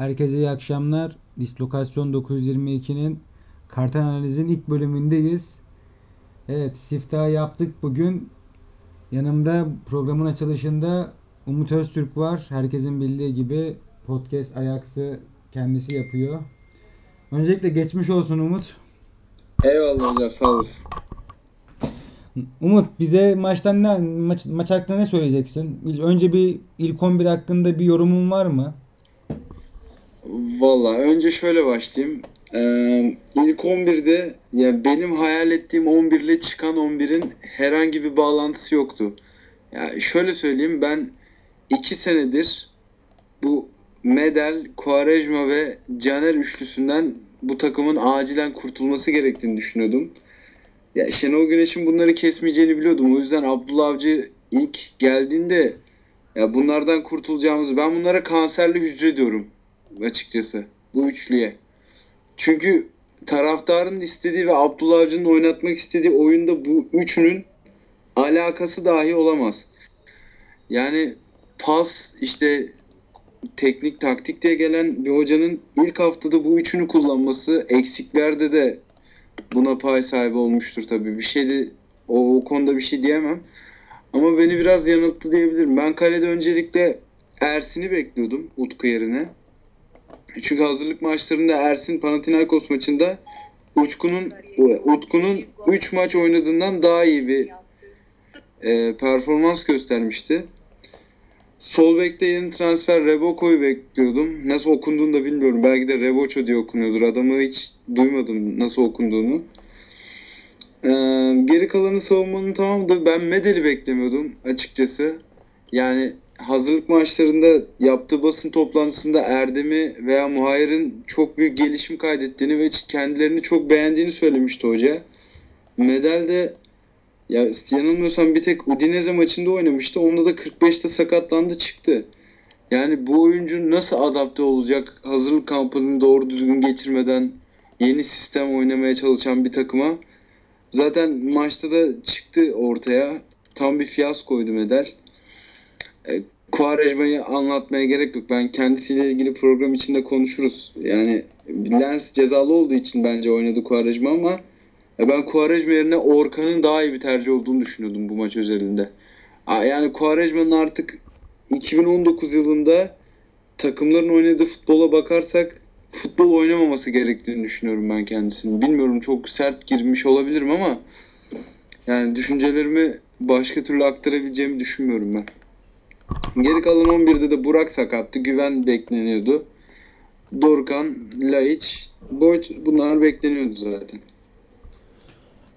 Herkese iyi akşamlar. Dislokasyon 922'nin kartel analizin ilk bölümündeyiz. Evet, siftahı yaptık bugün. Yanımda programın açılışında Umut Öztürk var. Herkesin bildiği gibi podcast ayaksı kendisi yapıyor. Öncelikle geçmiş olsun Umut. Eyvallah hocam sağ olasın. Umut bize maçtan ne maç, maç hakkında ne söyleyeceksin? Önce bir ilk 11 hakkında bir yorumun var mı? Valla önce şöyle başlayayım. Ee, ilk 11'de ya benim hayal ettiğim 11 ile çıkan 11'in herhangi bir bağlantısı yoktu. Ya şöyle söyleyeyim ben 2 senedir bu Medel, Quaresma ve Caner üçlüsünden bu takımın acilen kurtulması gerektiğini düşünüyordum. Ya Şenol Güneş'in bunları kesmeyeceğini biliyordum. O yüzden Abdullah Avcı ilk geldiğinde ya bunlardan kurtulacağımızı ben bunlara kanserli hücre diyorum açıkçası bu üçlüye. Çünkü taraftarın istediği ve Abdullah Avcı'nın oynatmak istediği oyunda bu üçünün alakası dahi olamaz. Yani pas işte teknik taktik diye gelen bir hocanın ilk haftada bu üçünü kullanması eksiklerde de buna pay sahibi olmuştur tabii. Bir şey de o, o konuda bir şey diyemem. Ama beni biraz yanılttı diyebilirim. Ben kalede öncelikle Ersin'i bekliyordum Utku yerine. Çünkü hazırlık maçlarında Ersin Panathinaikos maçında Utku'nun Utku'nun 3 maç oynadığından daha iyi bir e, performans göstermişti. Sol bekte yeni transfer Reboko'yu bekliyordum. Nasıl okunduğunu da bilmiyorum. Belki de Reboço diye okunuyordur. Adamı hiç duymadım nasıl okunduğunu. Ee, geri kalanı savunmanın tamamı ben Medel'i beklemiyordum açıkçası. Yani hazırlık maçlarında yaptığı basın toplantısında Erdem'i veya Muhayyer'in çok büyük gelişim kaydettiğini ve kendilerini çok beğendiğini söylemişti hoca. Medel de ya yanılmıyorsam bir tek Udinese maçında oynamıştı. Onda da 45'te sakatlandı çıktı. Yani bu oyuncu nasıl adapte olacak hazırlık kampını doğru düzgün geçirmeden yeni sistem oynamaya çalışan bir takıma. Zaten maçta da çıktı ortaya. Tam bir fiyaskoydu Medel. E, Quaresma'yı anlatmaya gerek yok. Ben kendisiyle ilgili program içinde konuşuruz. Yani Lens cezalı olduğu için bence oynadı Quaresma ama e, ben Quaresma yerine Orkan'ın daha iyi bir tercih olduğunu düşünüyordum bu maç özelinde. Yani Quaresma'nın artık 2019 yılında takımların oynadığı futbola bakarsak futbol oynamaması gerektiğini düşünüyorum ben kendisini. Bilmiyorum çok sert girmiş olabilirim ama yani düşüncelerimi başka türlü aktarabileceğimi düşünmüyorum ben. Geri kalan 11'de de Burak sakattı. Güven bekleniyordu. Dorkan, Laiç, Boyd bunlar bekleniyordu zaten.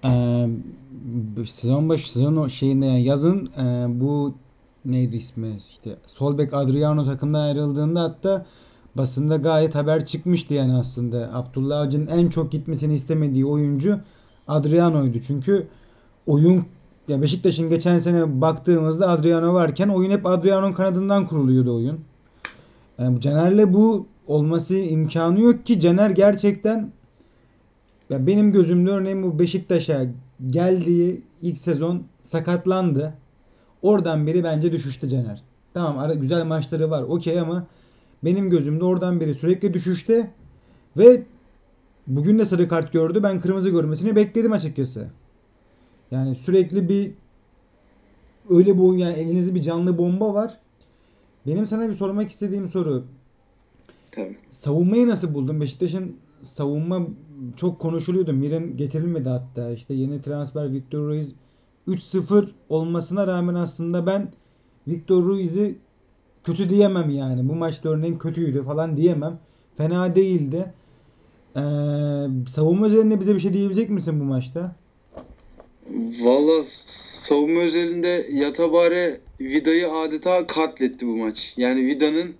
Ee, sezon başı sezon şeyinde yani yazın e, bu neydi ismi işte Solbek Adriano takımdan ayrıldığında hatta basında gayet haber çıkmıştı yani aslında. Abdullah Avcı'nın en çok gitmesini istemediği oyuncu Adriano'ydu. Çünkü oyun ya Beşiktaş'ın geçen sene baktığımızda Adriano varken oyun hep Adriano'nun kanadından kuruluyordu oyun. Yani Caner'le bu olması imkanı yok ki Caner gerçekten ya benim gözümde örneğin bu Beşiktaş'a geldiği ilk sezon sakatlandı. Oradan beri bence düşüşte Caner. Tamam ara güzel maçları var okey ama benim gözümde oradan beri sürekli düşüşte ve bugün de sarı kart gördü. Ben kırmızı görmesini bekledim açıkçası. Yani sürekli bir öyle oyun yani elinizde bir canlı bomba var. Benim sana bir sormak istediğim soru. Tabii. Savunmayı nasıl buldun? Beşiktaş'ın savunma çok konuşuluyordu. Miren getirilmedi hatta. İşte yeni transfer Victor Ruiz 3-0 olmasına rağmen aslında ben Victor Ruiz'i kötü diyemem yani. Bu maçta örneğin kötüydü falan diyemem. Fena değildi. Ee, savunma üzerinde bize bir şey diyebilecek misin bu maçta? Valla savunma özelinde Yatabare Vida'yı adeta katletti bu maç. Yani Vida'nın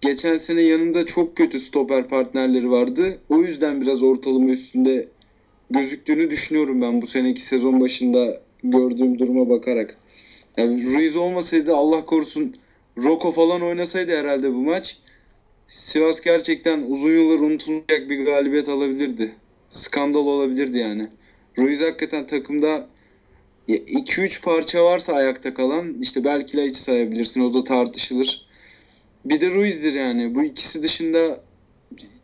geçen sene yanında çok kötü stoper partnerleri vardı. O yüzden biraz ortalama üstünde gözüktüğünü düşünüyorum ben bu seneki sezon başında gördüğüm duruma bakarak. Yani Ruiz olmasaydı Allah korusun Roko falan oynasaydı herhalde bu maç Sivas gerçekten uzun yıllar unutulmayacak bir galibiyet alabilirdi. Skandal olabilirdi yani. Ruiz hakikaten takımda 2-3 parça varsa ayakta kalan işte belki Laiç'i sayabilirsin o da tartışılır. Bir de Ruiz'dir yani. Bu ikisi dışında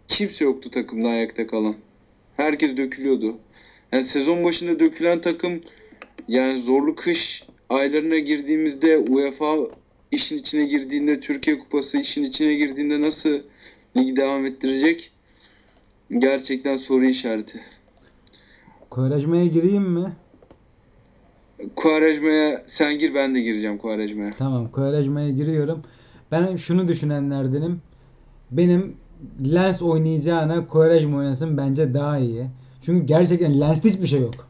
kimse yoktu takımda ayakta kalan. Herkes dökülüyordu. Yani sezon başında dökülen takım yani zorlu kış aylarına girdiğimizde UEFA işin içine girdiğinde Türkiye Kupası işin içine girdiğinde nasıl ligi devam ettirecek? Gerçekten soru işareti. Kovarejma'ya gireyim mi? Kuarejma'ya sen gir ben de gireceğim Kuarejma'ya. Tamam, Kovarejma'ya giriyorum. Ben şunu düşünenlerdenim. Benim Lens oynayacağına Kovarejma oynasın bence daha iyi. Çünkü gerçekten Lens'te hiçbir şey yok.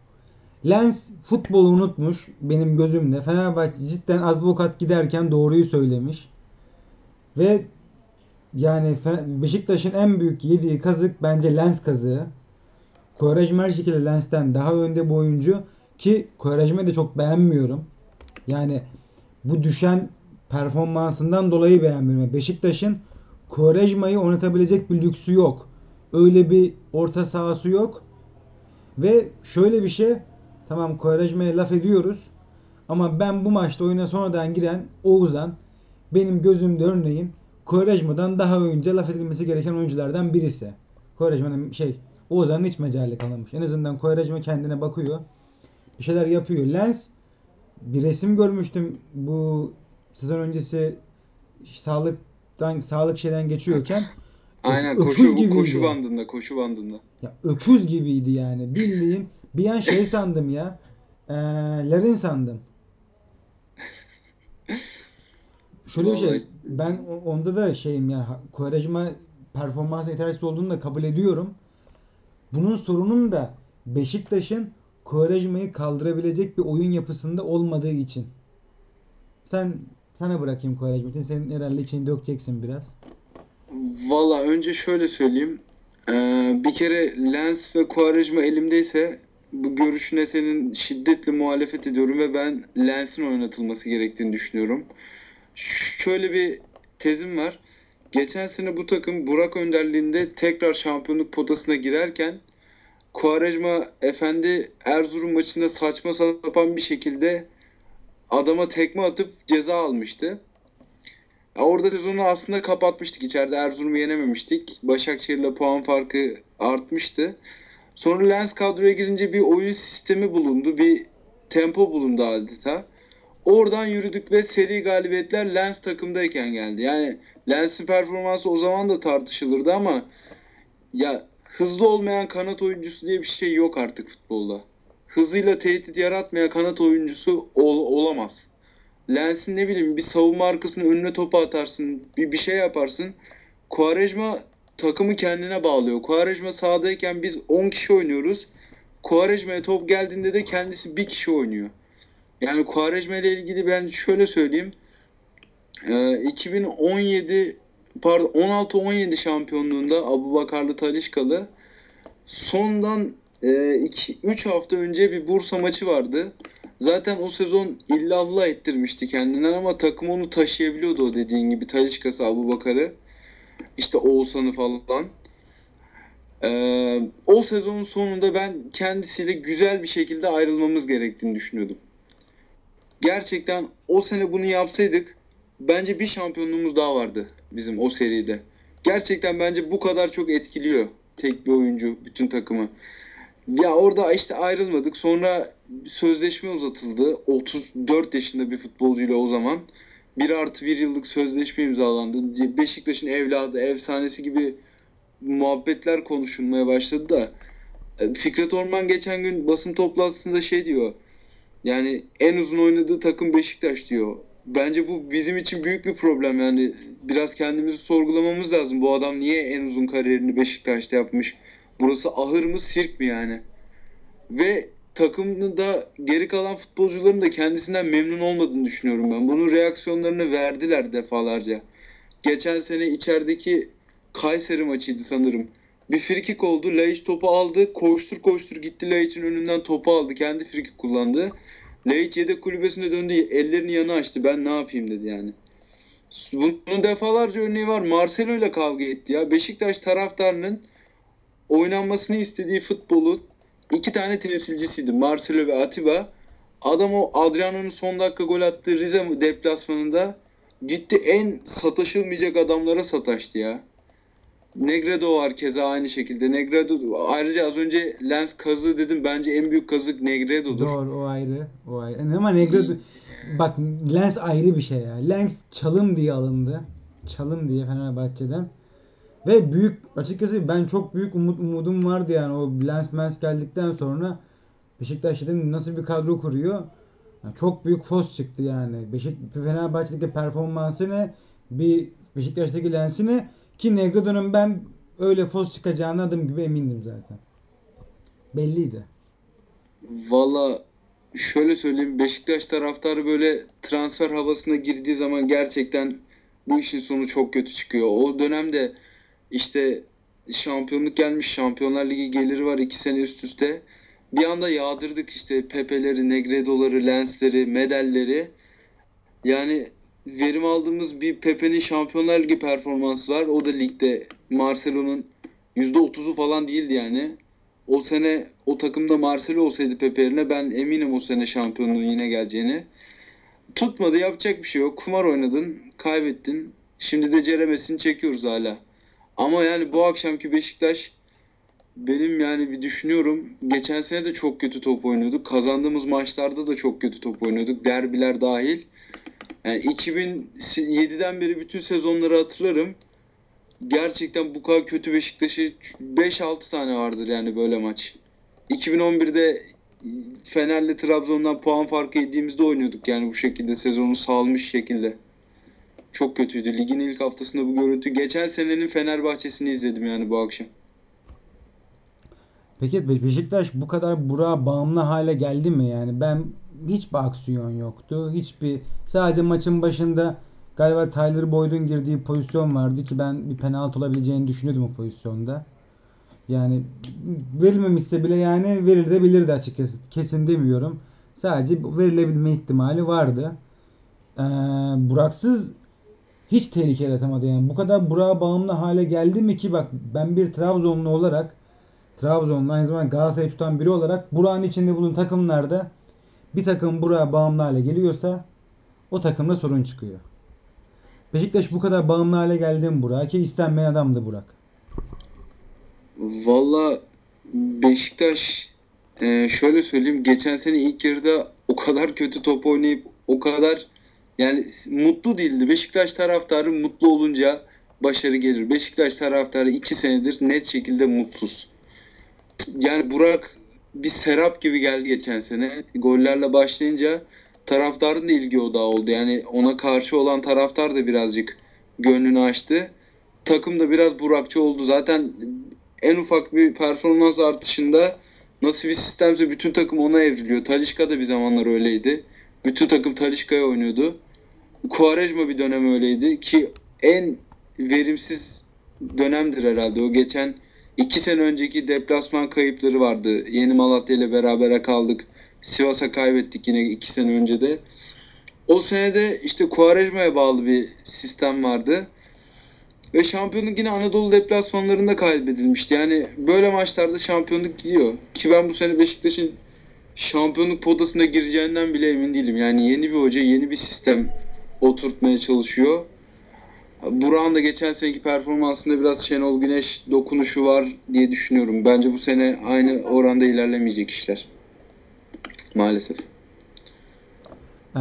Lens futbolu unutmuş benim gözümde. Fenerbahçe cidden advokat giderken doğruyu söylemiş. Ve yani Beşiktaş'ın en büyük yediği kazık bence Lens kazığı. Quaresma her şekilde Lens'ten daha önde bir oyuncu ki Quaresma'yı da çok beğenmiyorum. Yani bu düşen performansından dolayı beğenmiyorum. Beşiktaş'ın Quaresma'yı oynatabilecek bir lüksü yok. Öyle bir orta sahası yok. Ve şöyle bir şey tamam Quaresma'ya laf ediyoruz. Ama ben bu maçta oyuna sonradan giren Oğuzhan benim gözümde örneğin Quaresma'dan daha önce laf edilmesi gereken oyunculardan birisi. Quaresma'nın şey Oğuzhan'ın hiç mecali kalmamış. En azından Quaresma kendine bakıyor. Bir şeyler yapıyor. Lens bir resim görmüştüm bu sezon öncesi sağlıktan sağlık şeyden geçiyorken Aynen öküz koşu gibiydi. koşu bandında koşu bandında. Ya öküz gibiydi yani. Bildiğin bir an şey sandım ya. Eee Larin sandım. Şöyle bir şey. Ben onda da şeyim yani Quaresma performans yetersiz olduğunu da kabul ediyorum. Bunun sorunun da Beşiktaş'ın Quaresma'yı kaldırabilecek bir oyun yapısında olmadığı için. Sen sana bırakayım Quaresma'yı. Senin herhalde içini dökeceksin biraz. Valla önce şöyle söyleyeyim. Ee, bir kere Lens ve Quaresma elimdeyse bu görüşüne senin şiddetle muhalefet ediyorum ve ben Lens'in oynatılması gerektiğini düşünüyorum. Şöyle bir tezim var. Geçen sene bu takım Burak önderliğinde tekrar şampiyonluk potasına girerken Quaresma efendi Erzurum maçında saçma sapan bir şekilde adama tekme atıp ceza almıştı. Orada sezonu aslında kapatmıştık. İçeride Erzurum'u yenememiştik. Başakşehir'le puan farkı artmıştı. Sonra Lens kadroya girince bir oyun sistemi bulundu. Bir tempo bulundu adeta. Oradan yürüdük ve seri galibiyetler Lens takımdayken geldi. Yani Lens'in performansı o zaman da tartışılırdı ama ya hızlı olmayan kanat oyuncusu diye bir şey yok artık futbolda. Hızıyla tehdit yaratmayan kanat oyuncusu ol- olamaz. Lens'in ne bileyim bir savunma arkasına önüne topu atarsın, bir bir şey yaparsın. Quaresma takımı kendine bağlıyor. Quaresma sahadayken biz 10 kişi oynuyoruz. Quaresma'ya top geldiğinde de kendisi bir kişi oynuyor. Yani Quaresma ile ilgili ben şöyle söyleyeyim. Ee, 2017 pardon 16-17 şampiyonluğunda Abubakarlı Talişkalı sondan 3 hafta önce bir Bursa maçı vardı. Zaten o sezon illallah ettirmişti kendinden ama takım onu taşıyabiliyordu o dediğin gibi. Talişkası, Abubakar'ı, işte Oğuzhan'ı falan. Ee, o sezonun sonunda ben kendisiyle güzel bir şekilde ayrılmamız gerektiğini düşünüyordum. Gerçekten o sene bunu yapsaydık bence bir şampiyonluğumuz daha vardı bizim o seride. Gerçekten bence bu kadar çok etkiliyor tek bir oyuncu bütün takımı. Ya orada işte ayrılmadık. Sonra sözleşme uzatıldı. 34 yaşında bir futbolcuyla o zaman. 1 artı 1 yıllık sözleşme imzalandı. Beşiktaş'ın evladı, efsanesi gibi muhabbetler konuşulmaya başladı da Fikret Orman geçen gün basın toplantısında şey diyor. Yani en uzun oynadığı takım Beşiktaş diyor. Bence bu bizim için büyük bir problem yani biraz kendimizi sorgulamamız lazım. Bu adam niye en uzun kariyerini Beşiktaş'ta yapmış? Burası ahır mı sirk mi yani? Ve takımda geri kalan futbolcuların da kendisinden memnun olmadığını düşünüyorum ben. Bunun reaksiyonlarını verdiler defalarca. Geçen sene içerideki Kayseri maçıydı sanırım. Bir frikik oldu. Laiç topu aldı. Koştur koştur gitti Laiç'in önünden topu aldı. Kendi frikik kullandı. Laiç yedek kulübesine döndü. Ellerini yana açtı. Ben ne yapayım dedi yani. Bunun defalarca örneği var. Marcelo ile kavga etti ya. Beşiktaş taraftarının oynanmasını istediği futbolu iki tane temsilcisiydi. Marcelo ve Atiba. Adam o Adriano'nun son dakika gol attığı Rize deplasmanında gitti en sataşılmayacak adamlara sataştı ya. Negredo var keza aynı şekilde. Negredo ayrıca az önce Lens kazığı dedim. Bence en büyük kazık Negredo'dur. Doğru o ayrı. O ayrı. Ama Negredo bak Lens ayrı bir şey ya. Lens çalım diye alındı. Çalım diye Fenerbahçe'den. Ve büyük açıkçası ben çok büyük umut umudum vardı yani o Lens Mens geldikten sonra Beşiktaş dedim nasıl bir kadro kuruyor. Yani çok büyük fos çıktı yani. Beşik Fenerbahçe'deki performansı ne? Bir Beşiktaş'taki Lens'i ne? Ki Negredo'nun ben öyle fos çıkacağına adım gibi emindim zaten. Belliydi. Valla şöyle söyleyeyim Beşiktaş taraftarı böyle transfer havasına girdiği zaman gerçekten bu işin sonu çok kötü çıkıyor. O dönemde işte şampiyonluk gelmiş Şampiyonlar Ligi geliri var iki sene üst üste. Bir anda yağdırdık işte Pepe'leri, Negredo'ları, Lens'leri, Medel'leri. Yani verim aldığımız bir Pepe'nin Şampiyonlar Ligi performansı var. O da ligde Marcelo'nun %30'u falan değildi yani. O sene o takımda Marcelo olsaydı Pepe yerine ben eminim o sene şampiyonluğun yine geleceğini. Tutmadı yapacak bir şey yok. Kumar oynadın, kaybettin. Şimdi de ceremesini çekiyoruz hala. Ama yani bu akşamki Beşiktaş benim yani bir düşünüyorum. Geçen sene de çok kötü top oynuyorduk. Kazandığımız maçlarda da çok kötü top oynuyorduk. Derbiler dahil. Yani 2007'den beri bütün sezonları hatırlarım. Gerçekten bu kadar kötü Beşiktaş'ı 5-6 tane vardır yani böyle maç. 2011'de Fener'le Trabzon'dan puan farkı yediğimizde oynuyorduk yani bu şekilde sezonu salmış şekilde. Çok kötüydü. Ligin ilk haftasında bu görüntü. Geçen senenin Fenerbahçe'sini izledim yani bu akşam. Peki Be- Beşiktaş bu kadar Burak'a bağımlı hale geldi mi? Yani ben hiçbir aksiyon yoktu. Hiçbir sadece maçın başında galiba Tyler Boyd'un girdiği pozisyon vardı ki ben bir penaltı olabileceğini düşünüyordum o pozisyonda. Yani verilmemişse bile yani verilebilirdi açıkçası. Kesin demiyorum. Sadece verilebilme ihtimali vardı. Ee, Buraksız hiç tehlike yaratamadı yani. Bu kadar Burak'a bağımlı hale geldi mi ki bak ben bir Trabzonlu olarak Trabzon'da aynı zamanda Galatasaray'ı tutan biri olarak Burak'ın içinde bulunan takımlarda bir takım Burak'a bağımlı hale geliyorsa o takımda sorun çıkıyor. Beşiktaş bu kadar bağımlı hale geldi mi Burak'a ki istenmeyen adamdı Burak. Valla Beşiktaş e, şöyle söyleyeyim geçen sene ilk yarıda o kadar kötü top oynayıp o kadar yani mutlu değildi. Beşiktaş taraftarı mutlu olunca başarı gelir. Beşiktaş taraftarı iki senedir net şekilde mutsuz. Yani Burak bir serap gibi geldi geçen sene. Gollerle başlayınca taraftarın da ilgi odağı oldu. Yani ona karşı olan taraftar da birazcık gönlünü açtı. Takım da biraz Burakçı oldu. Zaten en ufak bir performans artışında nasıl bir sistemse bütün takım ona evriliyor. Talişka da bir zamanlar öyleydi. Bütün takım Talişka'ya oynuyordu. Quaresma bir dönem öyleydi ki en verimsiz dönemdir herhalde. O geçen iki sene önceki deplasman kayıpları vardı. Yeni Malatya ile berabere kaldık. Sivas'a kaybettik yine iki sene önce de. O senede işte Quaresma'ya bağlı bir sistem vardı. Ve şampiyonluk yine Anadolu deplasmanlarında kaybedilmişti. Yani böyle maçlarda şampiyonluk gidiyor. Ki ben bu sene Beşiktaş'ın şampiyonluk potasına gireceğinden bile emin değilim. Yani yeni bir hoca, yeni bir sistem oturtmaya çalışıyor. Burak'ın da geçen seneki performansında biraz Şenol Güneş dokunuşu var diye düşünüyorum. Bence bu sene aynı oranda ilerlemeyecek işler. Maalesef. Ee,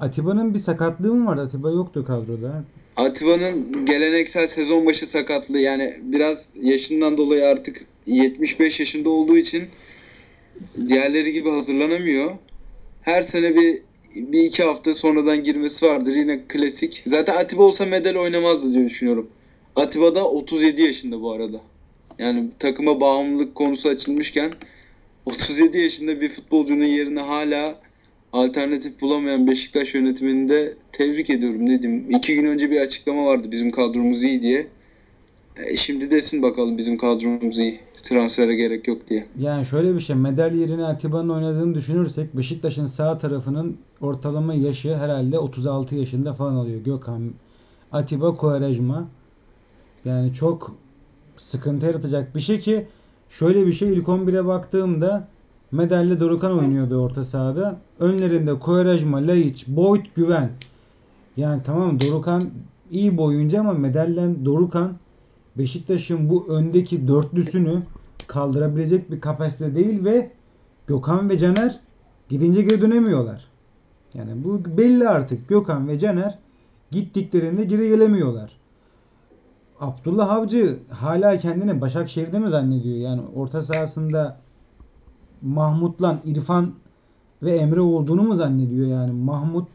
Atiba'nın bir sakatlığı mı vardı? Atiba yoktu kadroda. Atiba'nın geleneksel sezon başı sakatlığı yani biraz yaşından dolayı artık 75 yaşında olduğu için diğerleri gibi hazırlanamıyor. Her sene bir bir iki hafta sonradan girmesi vardır yine klasik. Zaten Atiba olsa medal oynamazdı diye düşünüyorum. Atiba da 37 yaşında bu arada. Yani takıma bağımlılık konusu açılmışken 37 yaşında bir futbolcunun yerine hala alternatif bulamayan Beşiktaş yönetimini de tebrik ediyorum dedim. İki gün önce bir açıklama vardı bizim kadromuz iyi diye. E, şimdi desin bakalım bizim kadromuz iyi. Transfere gerek yok diye. Yani şöyle bir şey. Medal yerine Atiba'nın oynadığını düşünürsek Beşiktaş'ın sağ tarafının ortalama yaşı herhalde 36 yaşında falan oluyor. Gökhan, Atiba, Quaresma. Yani çok sıkıntı yaratacak bir şey ki şöyle bir şey ilk 11'e baktığımda Medal'le Dorukan oynuyordu orta sahada. Önlerinde Quaresma, Laiç, Boyd, Güven. Yani tamam Dorukan iyi bir oyuncu ama medallen Dorukan Beşiktaş'ın bu öndeki dörtlüsünü kaldırabilecek bir kapasite değil ve Gökhan ve Caner gidince geri dönemiyorlar. Yani bu belli artık. Gökhan ve Caner gittiklerinde geri gelemiyorlar. Abdullah Avcı hala kendini Başakşehir'de mi zannediyor? Yani orta sahasında Mahmut'la İrfan ve Emre olduğunu mu zannediyor yani? Mahmut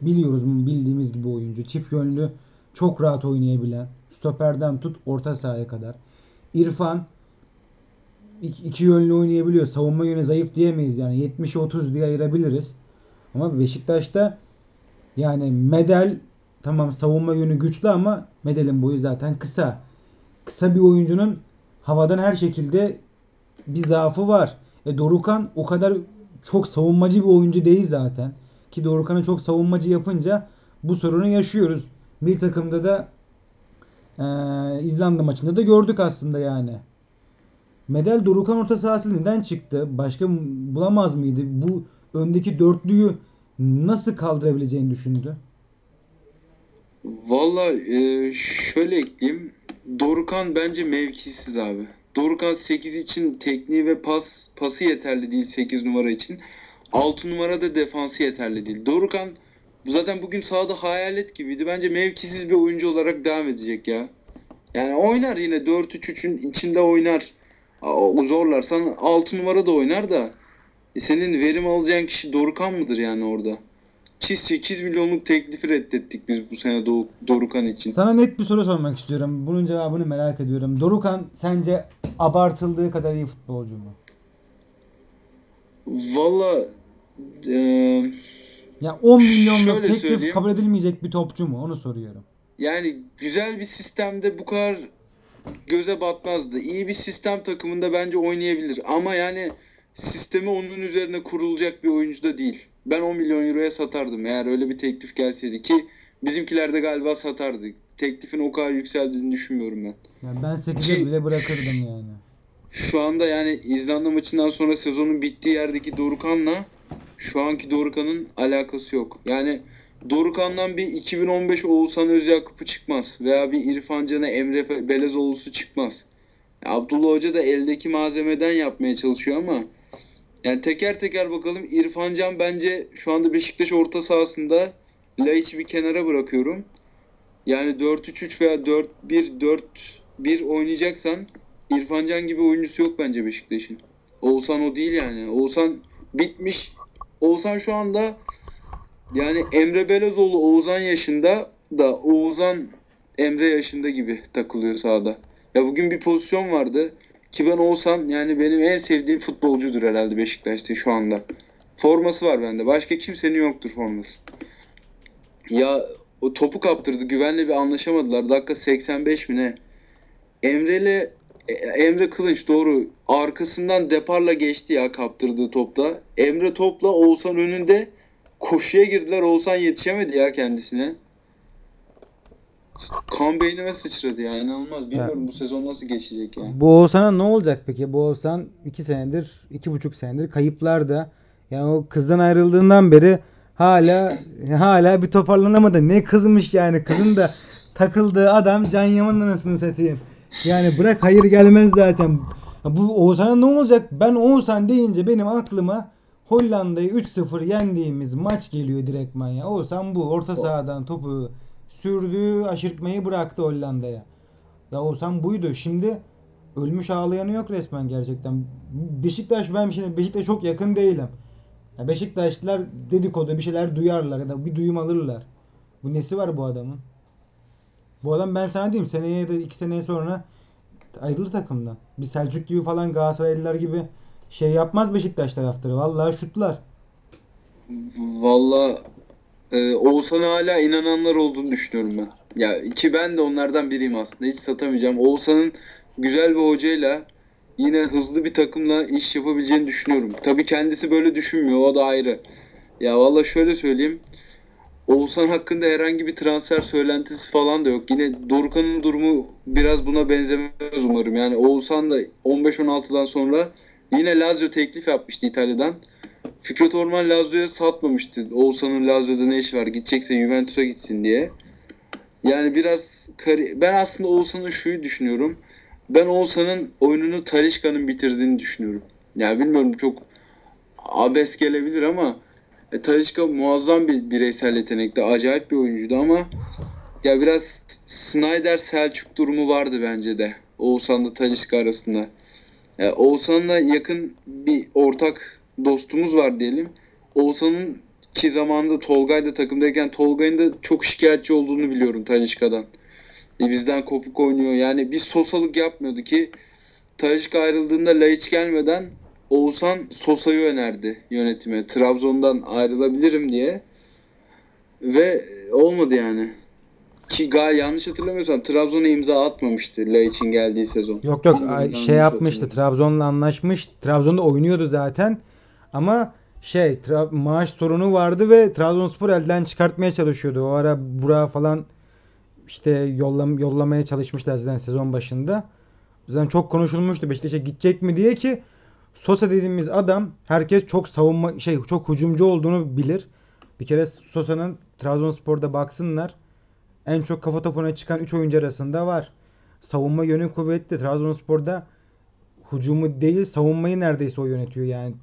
biliyoruz bildiğimiz gibi oyuncu. Çift yönlü çok rahat oynayabilen. Stoperden tut orta sahaya kadar. İrfan iki, yönlü oynayabiliyor. Savunma yönü zayıf diyemeyiz yani. 70'e 30 diye ayırabiliriz. Ama Beşiktaş'ta yani Medel tamam savunma yönü güçlü ama Medel'in boyu zaten kısa. Kısa bir oyuncunun havadan her şekilde bir zaafı var. E Dorukan o kadar çok savunmacı bir oyuncu değil zaten. Ki Dorukan'ı çok savunmacı yapınca bu sorunu yaşıyoruz. Bir takımda da e, İzlanda maçında da gördük aslında yani. Medel Dorukan orta sahası neden çıktı? Başka bulamaz mıydı? Bu öndeki dörtlüyü nasıl kaldırabileceğini düşündü. Valla e, şöyle ekleyeyim. Dorukan bence mevkisiz abi. Dorukan 8 için tekniği ve pas pası yeterli değil 8 numara için. 6 numara da defansı yeterli değil. Dorukan zaten bugün sahada hayalet gibiydi. Bence mevkisiz bir oyuncu olarak devam edecek ya. Yani oynar yine 4-3-3'ün içinde oynar. Zorlarsan 6 numara da oynar da. E senin verim alacağın kişi Dorukan mıdır yani orada? Ki 8 milyonluk teklifi reddettik biz bu sene Do- Dorukan için. Sana net bir soru sormak istiyorum. Bunun cevabını merak ediyorum. Dorukan sence abartıldığı kadar iyi futbolcu mu? Valla e, Ya 10 milyonluk teklif söyleyeyim. kabul edilmeyecek bir topçu mu? Onu soruyorum. yani güzel bir sistemde bu kadar göze batmazdı. İyi bir sistem takımında bence oynayabilir. Ama yani sistemi onun üzerine kurulacak bir oyuncu da değil. Ben 10 milyon euroya satardım eğer öyle bir teklif gelseydi ki bizimkiler de galiba satardı. Teklifin o kadar yükseldiğini düşünmüyorum ben. Yani ben 8'e Ki- bile bırakırdım yani. Şu anda yani İzlanda maçından sonra sezonun bittiği yerdeki Dorukan'la şu anki Dorukan'ın alakası yok. Yani Dorukan'dan bir 2015 Oğuzhan Özyakup'u çıkmaz veya bir İrfan Can'a Emre Belezoğlu'su çıkmaz. Abdullah Hoca da eldeki malzemeden yapmaya çalışıyor ama yani teker teker bakalım İrfan Can bence şu anda Beşiktaş orta sahasında Laiç'i bir kenara bırakıyorum. Yani 4-3-3 veya 4-1-4-1 oynayacaksan İrfan Can gibi oyuncusu yok bence Beşiktaş'ın. Oğuzhan o değil yani. Oğuzhan bitmiş. Oğuzhan şu anda yani Emre Belezoğlu Oğuzhan yaşında da Oğuzhan Emre yaşında gibi takılıyor sahada. Ya bugün bir pozisyon vardı ki ben Oğuzhan yani benim en sevdiğim futbolcudur herhalde Beşiktaş'ta şu anda. Forması var bende. Başka kimsenin yoktur forması. Ya o topu kaptırdı. Güvenle bir anlaşamadılar. Dakika 85 mi ne? Emre'yle e, Emre Kılınç doğru arkasından deparla geçti ya kaptırdığı topta. Emre topla Oğuzhan önünde koşuya girdiler. Oğuzhan yetişemedi ya kendisine. Kan beynime sıçradı ya inanılmaz. Bilmiyorum bu sezon nasıl geçecek ya. Bu Oğuzhan'a ne olacak peki? Bu Oğuzhan 2 senedir, 2,5 senedir kayıplarda. Yani o kızdan ayrıldığından beri hala hala bir toparlanamadı. Ne kızmış yani. Kızın da takıldığı adam Can Yaman'ın anasını satayım. Yani bırak hayır gelmez zaten. Ya Bu Oğuzhan'a ne olacak? Ben Oğuzhan deyince benim aklıma Hollanda'yı 3-0 yendiğimiz maç geliyor direktman ya. Oğuzhan bu orta sahadan topu sürdü, aşırtmayı bıraktı Hollanda'ya. Ya Oğuzhan buydu. Şimdi ölmüş ağlayanı yok resmen gerçekten. Beşiktaş ben şimdi Beşiktaş'a çok yakın değilim. Ya Beşiktaşlılar dedikodu bir şeyler duyarlar ya da bir duyum alırlar. Bu nesi var bu adamın? Bu adam ben sana diyeyim seneye ya da iki sene sonra ayrılır takımdan. Bir Selçuk gibi falan Galatasaraylılar gibi şey yapmaz Beşiktaş taraftarı. Vallahi şutlar. Valla e, Oğuzhan'a hala inananlar olduğunu düşünüyorum ben. Ya ki ben de onlardan biriyim aslında. Hiç satamayacağım. Oğuzhan'ın güzel bir hocayla yine hızlı bir takımla iş yapabileceğini düşünüyorum. Tabii kendisi böyle düşünmüyor. O da ayrı. Ya valla şöyle söyleyeyim. Oğuzhan hakkında herhangi bir transfer söylentisi falan da yok. Yine Dorukhan'ın durumu biraz buna benzemez umarım. Yani Oğuzhan da 15-16'dan sonra yine Lazio teklif yapmıştı İtalya'dan. Fikret Orman Lazio'ya satmamıştı. Oğuzhan'ın Lazio'da ne işi var? Gidecekse Juventus'a gitsin diye. Yani biraz kari- ben aslında Oğuzhan'ın şuyu düşünüyorum. Ben Oğuzhan'ın oyununu Talişka'nın bitirdiğini düşünüyorum. Yani bilmiyorum çok abes gelebilir ama e, Talisca muazzam bir bireysel yetenekti. Acayip bir oyuncuydu ama ya biraz Snyder Selçuk durumu vardı bence de. Oğuzhan'la Talisca arasında. Ya Oğuzhan'la yakın bir ortak dostumuz var diyelim. Oğuzhan'ın ki zamanında Tolga'yla takımdayken Tolga'nın da çok şikayetçi olduğunu biliyorum Talisca'dan. E, bizden kopuk oynuyor. Yani bir sosalık yapmıyordu ki Talisca ayrıldığında Laiç gelmeden Oğuzhan Sosa'yı önerdi yönetime. Trabzon'dan ayrılabilirim diye. Ve olmadı yani. Ki gayet yanlış hatırlamıyorsam Trabzon'a imza atmamıştı Laiç'in geldiği sezon. Yok yok yanlış şey yapmıştı. Trabzon'la anlaşmış. Trabzon'da oynuyordu zaten. Ama şey tra- maaş sorunu vardı ve Trabzonspor elden çıkartmaya çalışıyordu. O ara Burak'ı falan işte yollam yollamaya çalışmışlar zaten sezon başında. Zaten çok konuşulmuştu Beşiktaş'a gidecek mi diye ki Sosa dediğimiz adam herkes çok savunma şey çok hücumcu olduğunu bilir. Bir kere Sosa'nın Trabzonspor'da baksınlar. En çok kafa topuna çıkan 3 oyuncu arasında var. Savunma yönü kuvvetli. Trabzonspor'da hücumu değil savunmayı neredeyse o yönetiyor yani.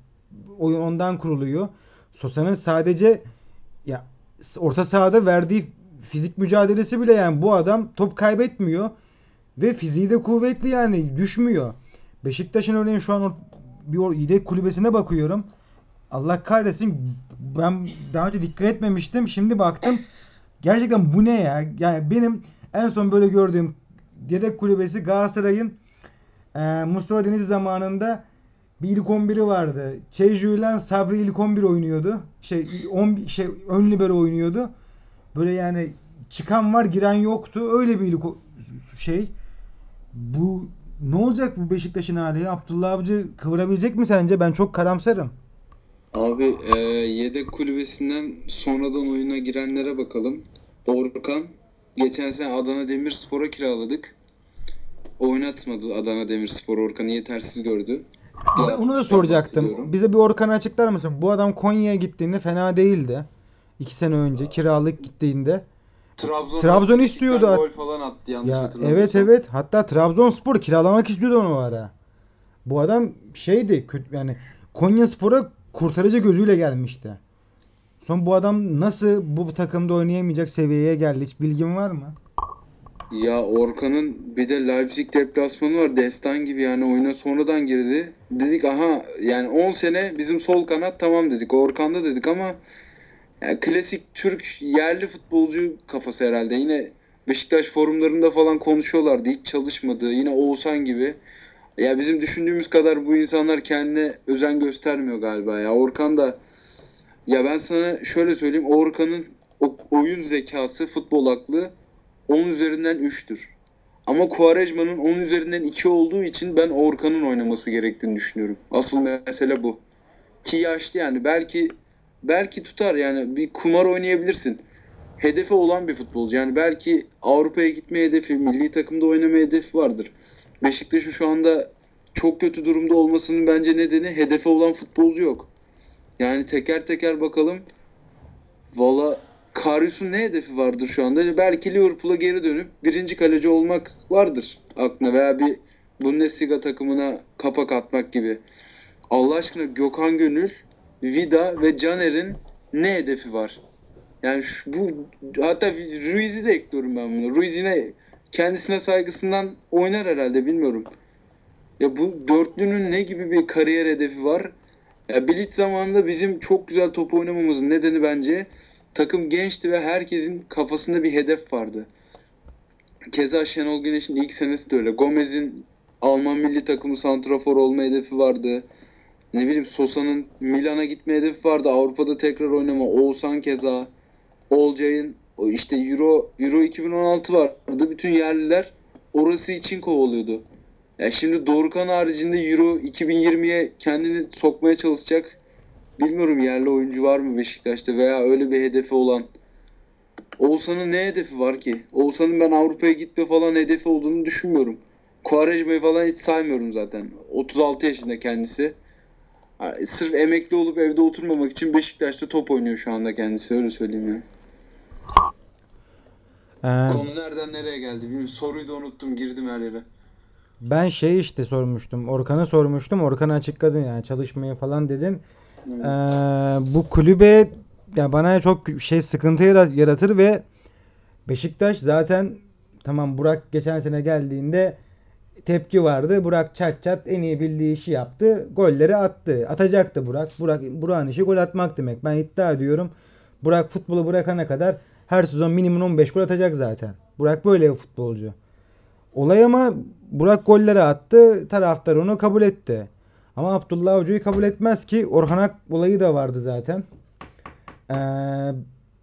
Oyun ondan kuruluyor. Sosa'nın sadece ya orta sahada verdiği fizik mücadelesi bile yani bu adam top kaybetmiyor ve fiziği de kuvvetli yani düşmüyor. Beşiktaş'ın örneğin şu an bir yedek kulübesine bakıyorum. Allah kahretsin ben daha önce dikkat etmemiştim. Şimdi baktım. Gerçekten bu ne ya? Yani benim en son böyle gördüğüm yedek kulübesi Galatasaray'ın e, Mustafa Denizli zamanında bir ilk 11'i vardı. Çeycu ile Sabri ilk 11 oynuyordu. Şey 10 şey ön libero oynuyordu. Böyle yani çıkan var giren yoktu. Öyle bir ilk şey. Bu ne olacak bu Beşiktaş'ın hali? Abdullah Avcı kıvırabilecek mi sence? Ben çok karamsarım. Abi e, yedek kulübesinden sonradan oyuna girenlere bakalım. Orkan. Geçen sene Adana Demirspor'a kiraladık. Oynatmadı Adana Demirspor Orkan'ı yetersiz gördü. Ben onu da soracaktım. Bize bir Orkan'ı açıklar mısın? Bu adam Konya'ya gittiğinde fena değildi. İki sene önce kiralık gittiğinde. Trabzon, Trabzon istiyordu. gol falan attı yanlış Ya evet evet. Hatta Trabzonspor kiralamak istiyordu onu ara. Bu adam şeydi kötü yani Konyaspor'a kurtarıcı gözüyle gelmişti. Son bu adam nasıl bu takımda oynayamayacak seviyeye geldi? Hiç bilgin var mı? Ya Orkan'ın bir de Leipzig deplasmanı var. Destan gibi yani oyuna sonradan girdi. Dedik aha yani 10 sene bizim sol kanat tamam dedik. Orkan'da dedik ama yani klasik Türk yerli futbolcu kafası herhalde. Yine Beşiktaş forumlarında falan konuşuyorlardı. Hiç çalışmadı. Yine Oğuzhan gibi. Ya bizim düşündüğümüz kadar bu insanlar kendine özen göstermiyor galiba ya. Orkan da ya ben sana şöyle söyleyeyim. Orkan'ın oyun zekası, futbol aklı 10 üzerinden 3'tür. Ama Quaresma'nın 10 üzerinden 2 olduğu için ben Orkan'ın oynaması gerektiğini düşünüyorum. Asıl mesele bu. Ki yaşlı yani belki belki tutar yani bir kumar oynayabilirsin. Hedefi olan bir futbolcu. Yani belki Avrupa'ya gitme hedefi, milli takımda oynama hedefi vardır. Beşiktaş'ın şu anda çok kötü durumda olmasının bence nedeni hedefi olan futbolcu yok. Yani teker teker bakalım. Valla Karius'un ne hedefi vardır şu anda? Belki Liverpool'a geri dönüp birinci kaleci olmak vardır aklına veya bir Bundesliga takımına kapak atmak gibi. Allah aşkına Gökhan Gönül, Vida ve Caner'in ne hedefi var? Yani şu, bu hatta Ruiz'i de ekliyorum ben bunu. Ruiz yine kendisine saygısından oynar herhalde bilmiyorum. Ya bu dörtlünün ne gibi bir kariyer hedefi var? Ya Bilic zamanında bizim çok güzel top oynamamızın nedeni bence takım gençti ve herkesin kafasında bir hedef vardı. Keza Şenol Güneş'in ilk senesi de öyle. Gomez'in Alman milli takımı santrafor olma hedefi vardı. Ne bileyim Sosa'nın Milan'a gitme hedefi vardı. Avrupa'da tekrar oynama. Oğuzhan keza. Olcay'ın işte Euro Euro 2016 vardı. Bütün yerliler orası için kovalıyordu. Ya şimdi Dorukhan haricinde Euro 2020'ye kendini sokmaya çalışacak bilmiyorum yerli oyuncu var mı Beşiktaş'ta veya öyle bir hedefi olan. Oğuzhan'ın ne hedefi var ki? Oğuzhan'ın ben Avrupa'ya gitme falan hedefi olduğunu düşünmüyorum. Quaresma'yı falan hiç saymıyorum zaten. 36 yaşında kendisi. Sırf emekli olup evde oturmamak için Beşiktaş'ta top oynuyor şu anda kendisi öyle söyleyeyim ya. Ee, Konu nereden nereye geldi bilmiyorum. Soruyu da unuttum girdim her yere. ben şey işte sormuştum. Orkan'a sormuştum. Orkan açıkladın yani çalışmayı falan dedin. Ee, bu kulübe ya bana çok şey sıkıntı yara- yaratır ve Beşiktaş zaten tamam Burak geçen sene geldiğinde tepki vardı. Burak çat çat en iyi bildiği işi yaptı. Golleri attı. Atacaktı Burak. Burak Burak'ın işi gol atmak demek. Ben iddia ediyorum. Burak futbolu bırakana kadar her sezon minimum 15 gol atacak zaten. Burak böyle bir futbolcu. Olay ama Burak golleri attı. Taraftar onu kabul etti. Ama Abdullah Avcı'yı kabul etmez ki. Orhan Ak olayı da vardı zaten. Ee,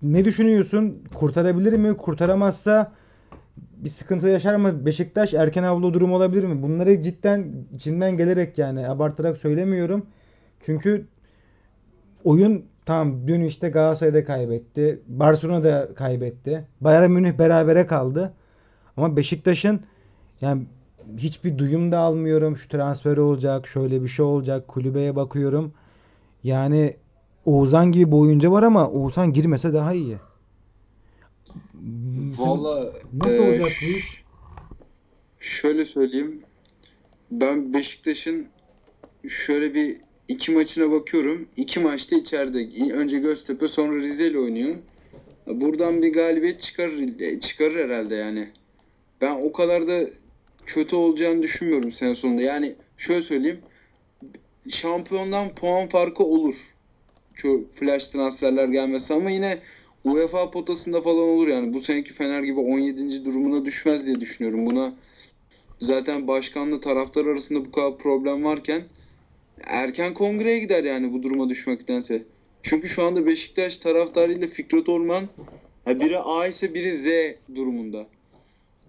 ne düşünüyorsun? Kurtarabilir mi? Kurtaramazsa bir sıkıntı yaşar mı? Beşiktaş erken avlu durum olabilir mi? Bunları cidden içimden gelerek yani abartarak söylemiyorum. Çünkü oyun tamam dün işte Galatasaray'da kaybetti. Barcelona'da kaybetti. Bayern Münih berabere kaldı. Ama Beşiktaş'ın yani hiçbir duyum da almıyorum. Şu transfer olacak, şöyle bir şey olacak. Kulübeye bakıyorum. Yani Oğuzhan gibi bir oyuncu var ama Oğuzhan girmese daha iyi. Valla Nasıl e, olacak bu iş? Şöyle söyleyeyim. Ben Beşiktaş'ın şöyle bir iki maçına bakıyorum. İki maçta içeride. Önce Göztepe sonra Rize ile oynuyor. Buradan bir galibiyet çıkarır, çıkarır herhalde yani. Ben o kadar da kötü olacağını düşünmüyorum sene sonunda. Yani şöyle söyleyeyim. Şampiyondan puan farkı olur. Şu flash transferler gelmesi ama yine UEFA potasında falan olur yani. Bu seneki Fener gibi 17. durumuna düşmez diye düşünüyorum. Buna zaten başkanla taraftar arasında bu kadar problem varken erken kongreye gider yani bu duruma düşmektense. Çünkü şu anda Beşiktaş taraftarıyla Fikret Orman biri A ise biri Z durumunda.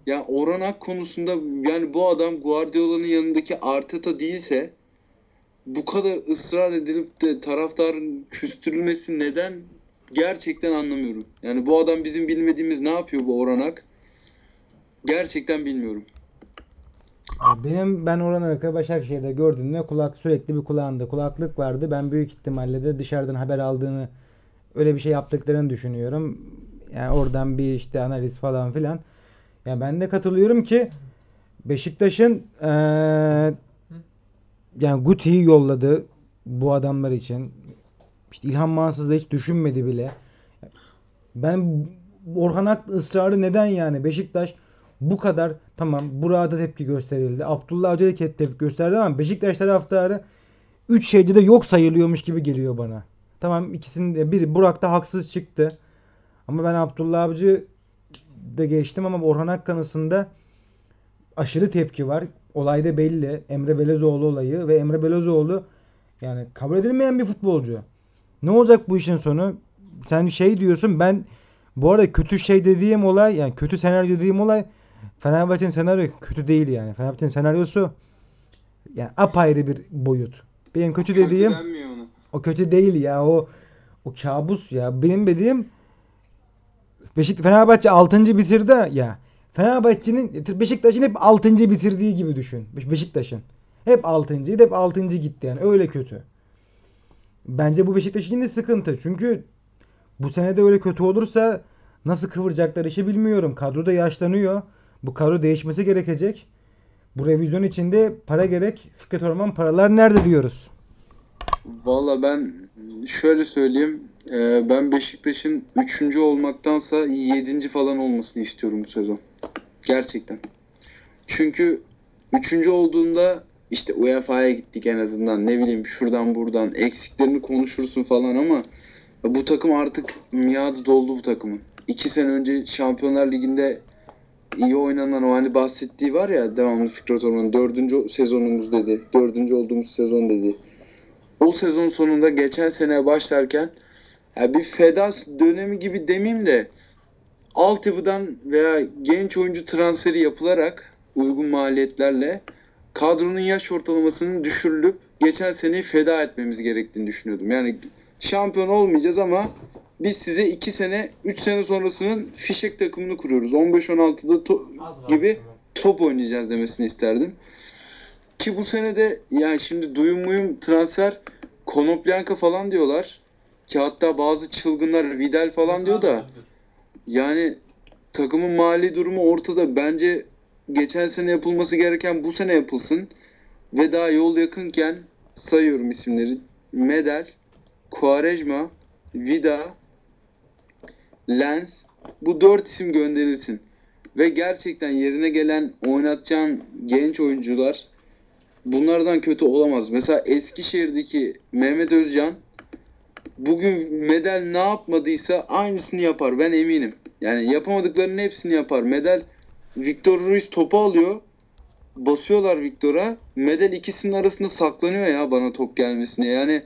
Yani Orhan Ak konusunda yani bu adam Guardiola'nın yanındaki Arteta değilse bu kadar ısrar edilip de taraftarın küstürülmesi neden gerçekten anlamıyorum. Yani bu adam bizim bilmediğimiz ne yapıyor bu Orhan Ak? Gerçekten bilmiyorum. Benim ben Orhan Akı Başakşehir'de gördüğümde kulak sürekli bir kulağında kulaklık vardı. Ben büyük ihtimalle de dışarıdan haber aldığını öyle bir şey yaptıklarını düşünüyorum. Yani oradan bir işte analiz falan filan. Ya ben de katılıyorum ki Beşiktaş'ın eee yani Guti'yi yolladı bu adamlar için. İşte İlhan Mansız da hiç düşünmedi bile. Ben Orhan Ak ısrarı neden yani? Beşiktaş bu kadar tamam Burak'a da tepki gösterildi. Abdullah Avcı'ya da tepki gösterdi ama Beşiktaş taraftarı 3 şeyde de yok sayılıyormuş gibi geliyor bana. Tamam ikisinin de biri Burak da haksız çıktı. Ama ben Abdullah Avcı da geçtim ama Orhan Ak kanısında aşırı tepki var. Olayda belli. Emre Belezoğlu olayı ve Emre Belezoğlu yani kabul edilmeyen bir futbolcu. Ne olacak bu işin sonu? Sen şey diyorsun ben bu arada kötü şey dediğim olay yani kötü senaryo dediğim olay Fenerbahçe'nin senaryo kötü değil yani. Fenerbahçe'nin senaryosu yani apayrı bir boyut. Benim kötü dediğim o kötü değil ya. O o kabus ya. Benim dediğim Beşik Fenerbahçe 6. bitirdi ya. Fenerbahçe'nin Beşiktaş'ın hep 6. bitirdiği gibi düşün. Beş- Beşiktaş'ın. Hep 6. hep 6. gitti yani. Öyle kötü. Bence bu Beşiktaş'ın yine sıkıntı. Çünkü bu sene de öyle kötü olursa nasıl kıvıracaklar işi bilmiyorum. Kadro da yaşlanıyor. Bu kadro değişmesi gerekecek. Bu revizyon içinde para gerek. Fikret Orman paralar nerede diyoruz. Valla ben şöyle söyleyeyim. Ee, ben Beşiktaş'ın 3. olmaktansa 7. falan olmasını istiyorum bu sezon. Gerçekten. Çünkü 3. olduğunda işte UEFA'ya gittik en azından. Ne bileyim şuradan buradan eksiklerini konuşursun falan ama bu takım artık miadı doldu bu takımın. 2 sene önce Şampiyonlar Ligi'nde iyi oynanan o hani bahsettiği var ya devamlı Fikret Orman'ın 4. sezonumuz dedi. 4. olduğumuz sezon dedi o sezon sonunda geçen sene başlarken ya bir feda dönemi gibi demeyeyim de altyapıdan veya genç oyuncu transferi yapılarak uygun maliyetlerle kadronun yaş ortalamasının düşürülüp geçen seneyi feda etmemiz gerektiğini düşünüyordum. Yani şampiyon olmayacağız ama biz size 2 sene 3 sene sonrasının fişek takımını kuruyoruz. 15-16'da to- gibi top oynayacağız demesini isterdim. Ki bu sene de yani şimdi duyum muyum transfer Konoplyanka falan diyorlar. Ki hatta bazı çılgınlar Vidal falan diyor da yani takımın mali durumu ortada. Bence geçen sene yapılması gereken bu sene yapılsın. Ve daha yol yakınken sayıyorum isimleri. Medel, Quaresma, Vida, Lens bu dört isim gönderilsin. Ve gerçekten yerine gelen oynatacağın genç oyuncular bunlardan kötü olamaz. Mesela Eskişehir'deki Mehmet Özcan bugün Medel ne yapmadıysa aynısını yapar. Ben eminim. Yani yapamadıklarının hepsini yapar. Medel Victor Ruiz topu alıyor. Basıyorlar Victor'a. Medel ikisinin arasında saklanıyor ya bana top gelmesine. Yani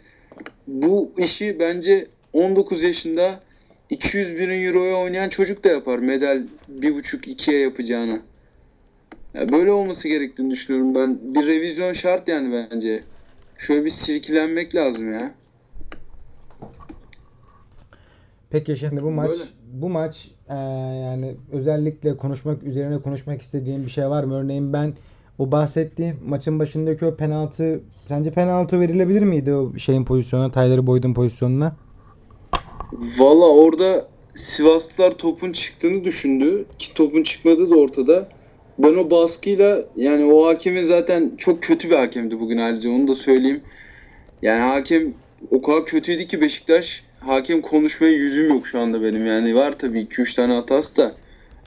bu işi bence 19 yaşında 200 bin euroya oynayan çocuk da yapar. Medel 1.5-2'ye yapacağını. Ya böyle olması gerektiğini düşünüyorum ben. Bir revizyon şart yani bence. Şöyle bir silkilenmek lazım ya. Peki şimdi bu maç Böyle. bu maç eee, yani özellikle konuşmak üzerine konuşmak istediğim bir şey var mı? Örneğin ben o bahsettiğim maçın başındaki o penaltı sence penaltı verilebilir miydi o şeyin pozisyonuna, Tyler Boyd'un pozisyonuna? Valla orada Sivaslılar topun çıktığını düşündü. Ki topun çıkmadığı da ortada. Ben o baskıyla yani o hakemin zaten çok kötü bir hakemdi bugün ayrıca onu da söyleyeyim. Yani hakem o kadar kötüydü ki Beşiktaş. Hakem konuşmaya yüzüm yok şu anda benim yani. Var tabii 2-3 tane hatası da.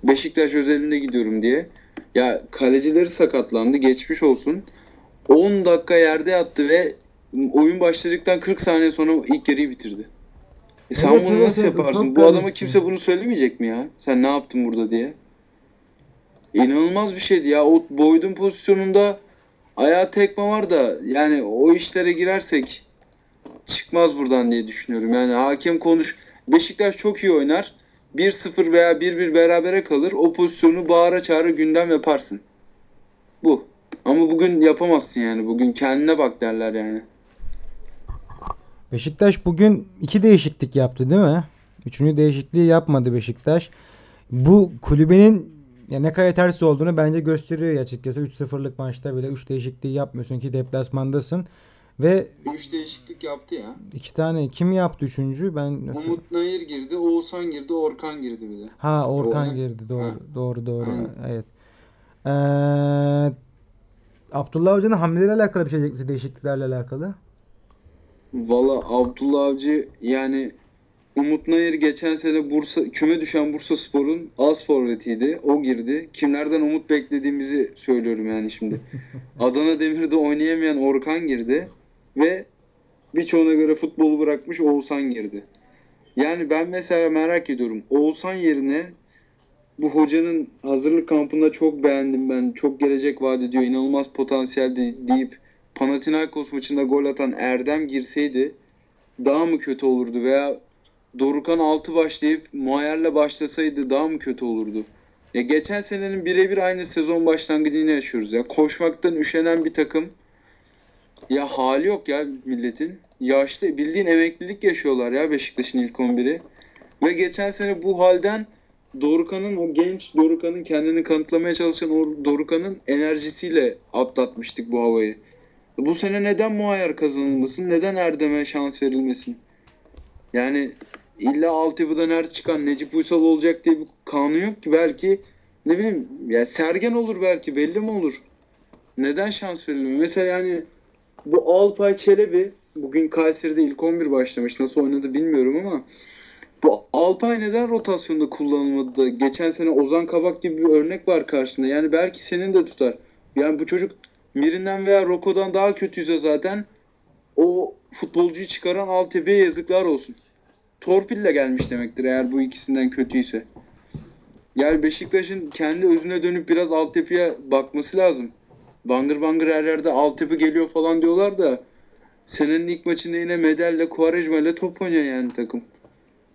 Beşiktaş özelinde gidiyorum diye. Ya kalecileri sakatlandı geçmiş olsun. 10 dakika yerde yattı ve oyun başladıktan 40 saniye sonra ilk yarıyı bitirdi. E sen Evet, bunu evet, nasıl evet, yaparsın? Bu adama kimse bunu söylemeyecek mi ya? Sen ne yaptın burada diye. İnanılmaz bir şeydi ya. O Boyd'un pozisyonunda ayağı tekme var da yani o işlere girersek çıkmaz buradan diye düşünüyorum. Yani hakem konuş Beşiktaş çok iyi oynar. 1-0 veya 1-1 berabere kalır. O pozisyonu bağıra çağıra gündem yaparsın. Bu. Ama bugün yapamazsın yani. Bugün kendine bak derler yani. Beşiktaş bugün iki değişiklik yaptı değil mi? Üçüncü değişikliği yapmadı Beşiktaş. Bu kulübenin ya ne kadar yetersiz olduğunu bence gösteriyor açıkçası. 3-0'lık maçta bile 3 değişikliği yapmıyorsun ki deplasmandasın. Ve 3 değişiklik yaptı ya. iki tane kim yaptı üçüncü? Ben Umut Nayır girdi, Oğuzhan girdi, Orkan girdi bir de. Ha Orkan Doğru. girdi. Doğru. Ha. Doğru doğru. Aynen. Evet. Ee, Abdullah Hoca'nın hamlelerle alakalı bir şey? Değişikliklerle alakalı. Valla Abdullah Avcı yani Umut Nayır geçen sene Bursa küme düşen Bursa Spor'un az forvetiydi. O girdi. Kimlerden umut beklediğimizi söylüyorum yani şimdi. Adana Demir'de oynayamayan Orkan girdi ve birçoğuna göre futbolu bırakmış Oğuzhan girdi. Yani ben mesela merak ediyorum. Oğuzhan yerine bu hocanın hazırlık kampında çok beğendim ben. Çok gelecek vaat ediyor. inanılmaz potansiyel de- deyip Panathinaikos maçında gol atan Erdem girseydi daha mı kötü olurdu veya Dorukan 6 başlayıp Muayer'le başlasaydı daha mı kötü olurdu? Ya geçen senenin birebir aynı sezon başlangıcını yaşıyoruz ya. Koşmaktan üşenen bir takım. Ya hali yok ya milletin. Yaşlı bildiğin emeklilik yaşıyorlar ya Beşiktaş'ın ilk 11'i. Ve geçen sene bu halden Dorukan'ın o genç Dorukan'ın kendini kanıtlamaya çalışan o Dorukan'ın enerjisiyle atlatmıştık bu havayı. Bu sene neden Muayyer kazanılmasın? Neden Erdem'e şans verilmesin? Yani illa altyapıdan her çıkan Necip Uysal olacak diye bir kanun yok ki. Belki ne bileyim ya Sergen olur belki belli mi olur? Neden şans verilmiyor? Mesela yani bu Alpay Çelebi bugün Kayseri'de ilk 11 başlamış. Nasıl oynadı bilmiyorum ama bu Alpay neden rotasyonda kullanılmadı geçen sene Ozan Kabak gibi bir örnek var karşında. Yani belki senin de tutar. Yani bu çocuk Mirin'den veya Roko'dan daha kötüyse zaten o futbolcuyu çıkaran Altepe'ye yazıklar olsun. Torpille gelmiş demektir eğer bu ikisinden kötüyse. Yani Beşiktaş'ın kendi özüne dönüp biraz Altepe'ye bakması lazım. Bangır bangır her yerde Altepe geliyor falan diyorlar da senenin ilk maçında yine Medel'le Quaresma'yla top oynuyor yani takım.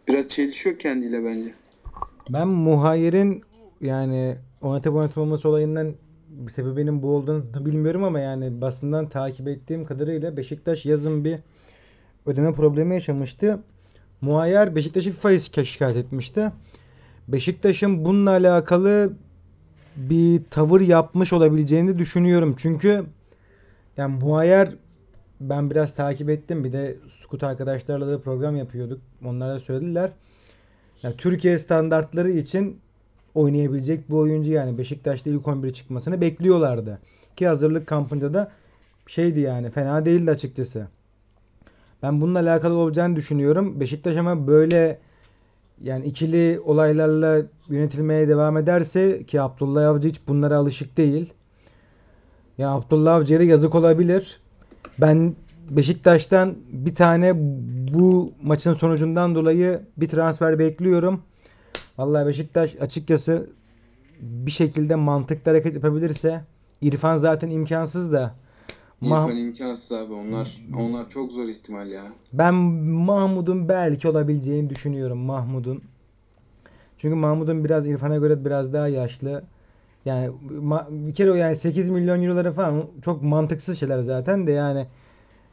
Biraz çelişiyor kendiyle bence. Ben Muhayyer'in yani oynatıp oynatılmaması olayından sebebinin bu olduğunu bilmiyorum ama yani basından takip ettiğim kadarıyla Beşiktaş yazın bir ödeme problemi yaşamıştı. Muayyer Beşiktaş'ı FIFA'ya şikayet etmişti. Beşiktaş'ın bununla alakalı bir tavır yapmış olabileceğini düşünüyorum. Çünkü yani Muayyer ben biraz takip ettim. Bir de Scoot arkadaşlarla da program yapıyorduk. Onlar da söylediler. Ya Türkiye standartları için oynayabilecek bir oyuncu yani Beşiktaş'ta ilk 11'e çıkmasını bekliyorlardı. Ki hazırlık kampında da şeydi yani fena değildi açıkçası. Ben bununla alakalı olacağını düşünüyorum. Beşiktaş ama böyle yani ikili olaylarla yönetilmeye devam ederse ki Abdullah Avcı hiç bunlara alışık değil. Ya Abdullah Avcı'ya da yazık olabilir. Ben Beşiktaş'tan bir tane bu maçın sonucundan dolayı bir transfer bekliyorum. Vallahi Beşiktaş açıkçası bir şekilde mantıklı hareket yapabilirse İrfan zaten imkansız da Mah- İrfan imkansız abi. Onlar onlar çok zor ihtimal ya. ben Mahmut'un belki olabileceğini düşünüyorum Mahmut'un. Çünkü Mahmut'un biraz İrfan'a göre biraz daha yaşlı. Yani bir kere o yani 8 milyon euroları falan çok mantıksız şeyler zaten de yani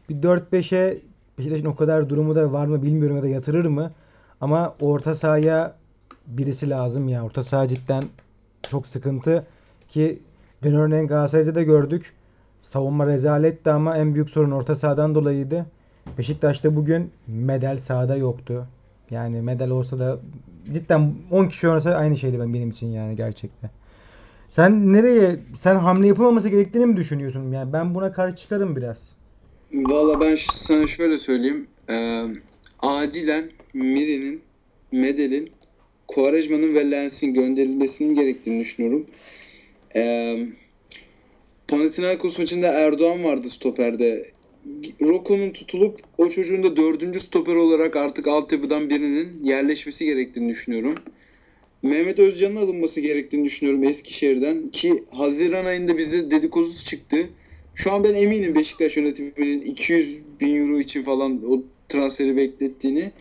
bir 4-5'e Beşiktaş'ın o kadar durumu da var mı bilmiyorum ya da yatırır mı? Ama orta sahaya birisi lazım ya. Orta saha cidden çok sıkıntı ki dün örneğin Galatasaray'da da gördük. Savunma rezaletti ama en büyük sorun orta sahadan dolayıydı. Beşiktaş'ta bugün medal sahada yoktu. Yani medal olsa da cidden 10 kişi oynasa aynı şeydi ben benim için yani gerçekten. Sen nereye sen hamle yapılmaması gerektiğini mi düşünüyorsun? Yani ben buna karşı çıkarım biraz. Valla ben sana şöyle söyleyeyim. Ee, acilen Miri'nin, Medel'in, Quaresma'nın ve Lens'in gönderilmesinin gerektiğini düşünüyorum. Ee, Panathinaikos maçında Erdoğan vardı stoperde. Roko'nun tutulup o çocuğun da dördüncü stoper olarak artık altyapıdan birinin yerleşmesi gerektiğini düşünüyorum. Mehmet Özcan'ın alınması gerektiğini düşünüyorum Eskişehir'den ki Haziran ayında bize dedikodusu çıktı. Şu an ben eminim Beşiktaş yönetiminin 200 bin euro için falan o transferi beklettiğini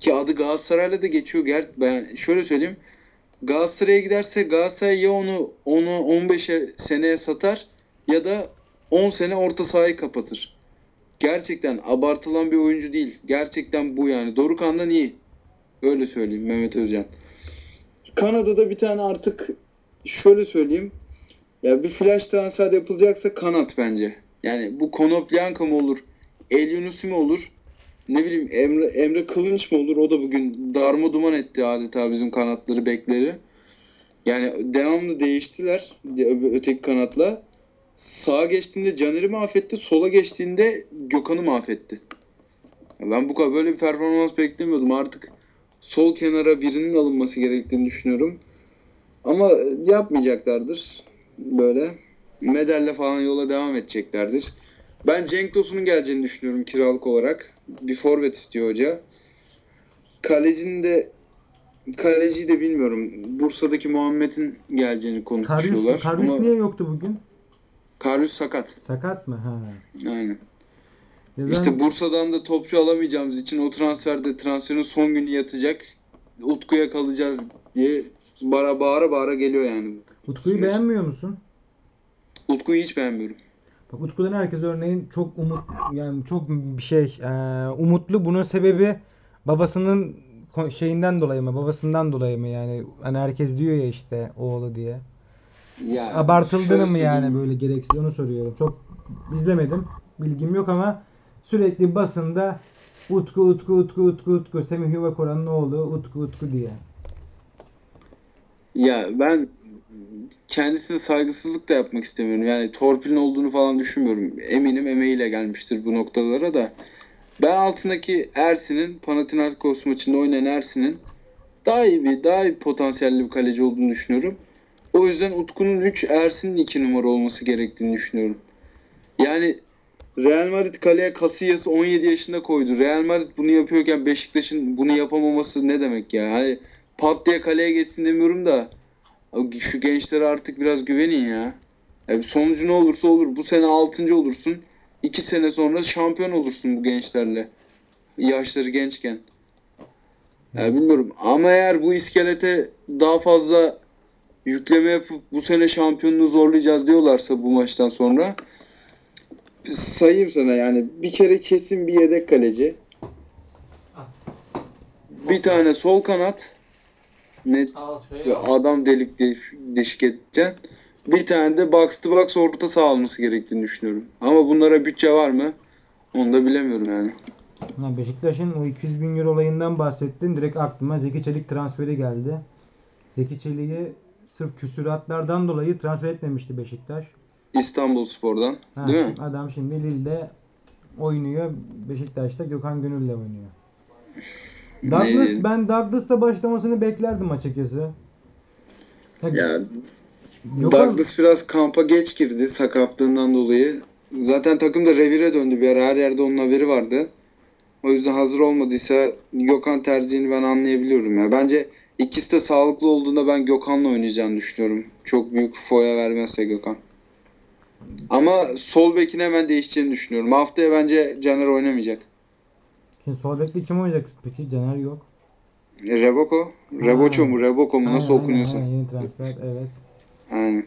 ki adı Galatasaray'la da geçiyor. Ger ben şöyle söyleyeyim. Galatasaray'a giderse Galatasaray ya onu onu 15'e seneye satar ya da 10 sene orta sahayı kapatır. Gerçekten abartılan bir oyuncu değil. Gerçekten bu yani. Dorukan'dan iyi. Öyle söyleyeyim Mehmet Özcan. Kanada'da bir tane artık şöyle söyleyeyim. Ya bir flash transfer yapılacaksa kanat bence. Yani bu Konoplyanka mı olur? El Yunusi mi olur? Ne bileyim Emre, Emre Kılınç mı olur? O da bugün darma duman etti adeta bizim kanatları bekleri. Yani devamlı değiştiler öteki kanatla. Sağa geçtiğinde Caner'i mahvetti. Sola geçtiğinde Gökhan'ı mahvetti. Ben bu kadar böyle bir performans beklemiyordum. Artık sol kenara birinin alınması gerektiğini düşünüyorum. Ama yapmayacaklardır böyle. Medalle falan yola devam edeceklerdir. Ben Cenk Tosun'un geleceğini düşünüyorum kiralık olarak. Bir forvet istiyor hoca. Kalecinin de kaleciyi de bilmiyorum. Bursa'daki Muhammed'in geleceğini konuşuyorlar. Karius, Karius Ama niye yoktu bugün? Karius sakat. Sakat mı? Ha. Aynen. Ya İşte Bursa'dan da topçu alamayacağımız için o transferde transferin son günü yatacak. Utku'ya kalacağız diye bara bağıra bağıra geliyor yani. Utku'yu süreç. beğenmiyor musun? Utku'yu hiç beğenmiyorum. Bak Utku'dan herkes örneğin çok umut yani çok bir şey e, umutlu. Bunun sebebi babasının şeyinden dolayı mı? Babasından dolayı mı yani? Hani herkes diyor ya işte oğlu diye. Ya Abartıldığını mı yani böyle gereksiz onu soruyorum. Çok izlemedim. Bilgim yok ama sürekli basında Utku Utku Utku Utku Utku Semih Yuvakoran'ın oğlu Utku Utku diye. Ya ben kendisine saygısızlık da yapmak istemiyorum. Yani torpilin olduğunu falan düşünmüyorum. Eminim emeğiyle gelmiştir bu noktalara da. Ben altındaki Ersin'in Panathinaikos maçında oynayan Ersin'in daha iyi bir, daha iyi potansiyelli bir kaleci olduğunu düşünüyorum. O yüzden Utku'nun 3, Ersin'in 2 numara olması gerektiğini düşünüyorum. Yani Real Madrid kaleye Casillas'ı 17 yaşında koydu. Real Madrid bunu yapıyorken Beşiktaş'ın bunu yapamaması ne demek ya? Hani pat diye kaleye geçsin demiyorum da şu gençlere artık biraz güvenin ya. ya sonucu ne olursa olur. Bu sene 6. olursun. 2 sene sonra şampiyon olursun bu gençlerle. Yaşları gençken. Ya bilmiyorum. Ama eğer bu iskelete daha fazla yükleme yapıp bu sene şampiyonluğu zorlayacağız diyorlarsa bu maçtan sonra sayayım sana yani bir kere kesin bir yedek kaleci. Bir tane sol kanat net ve adam delik deş- deşik edeceksin. Bir tane de box to box orta saha alması gerektiğini düşünüyorum. Ama bunlara bütçe var mı? Onu da bilemiyorum yani. Ya Beşiktaş'ın o 200 bin euro olayından bahsettin. Direkt aklıma Zeki Çelik transferi geldi. Zeki Çelik'i sırf küsüratlardan dolayı transfer etmemişti Beşiktaş. İstanbul Spor'dan. Ha, Değil mi? Adam şimdi Lille'de oynuyor. Beşiktaş'ta Gökhan Gönül'le oynuyor. Douglas, Ne- ben Douglas'ta başlamasını beklerdim açıkçası. Ya, Ya Gökhan- Douglas biraz kampa geç girdi sakatlığından dolayı. Zaten takım da revire döndü bir ara. Her yerde onun haberi vardı. O yüzden hazır olmadıysa Gökhan tercihini ben anlayabiliyorum ya. Bence ikisi de sağlıklı olduğunda ben Gökhan'la oynayacağını düşünüyorum. Çok büyük foya vermezse Gökhan. Ama sol bekin hemen değişeceğini düşünüyorum. Haftaya bence Caner oynamayacak. Şimdi sol bekte kim oynayacak peki? Caner yok. E, Reboko? Reboço mu? Reboko mu? Nasıl Aynen, okunuyorsa. aynen, yeni transfer evet. Aynen.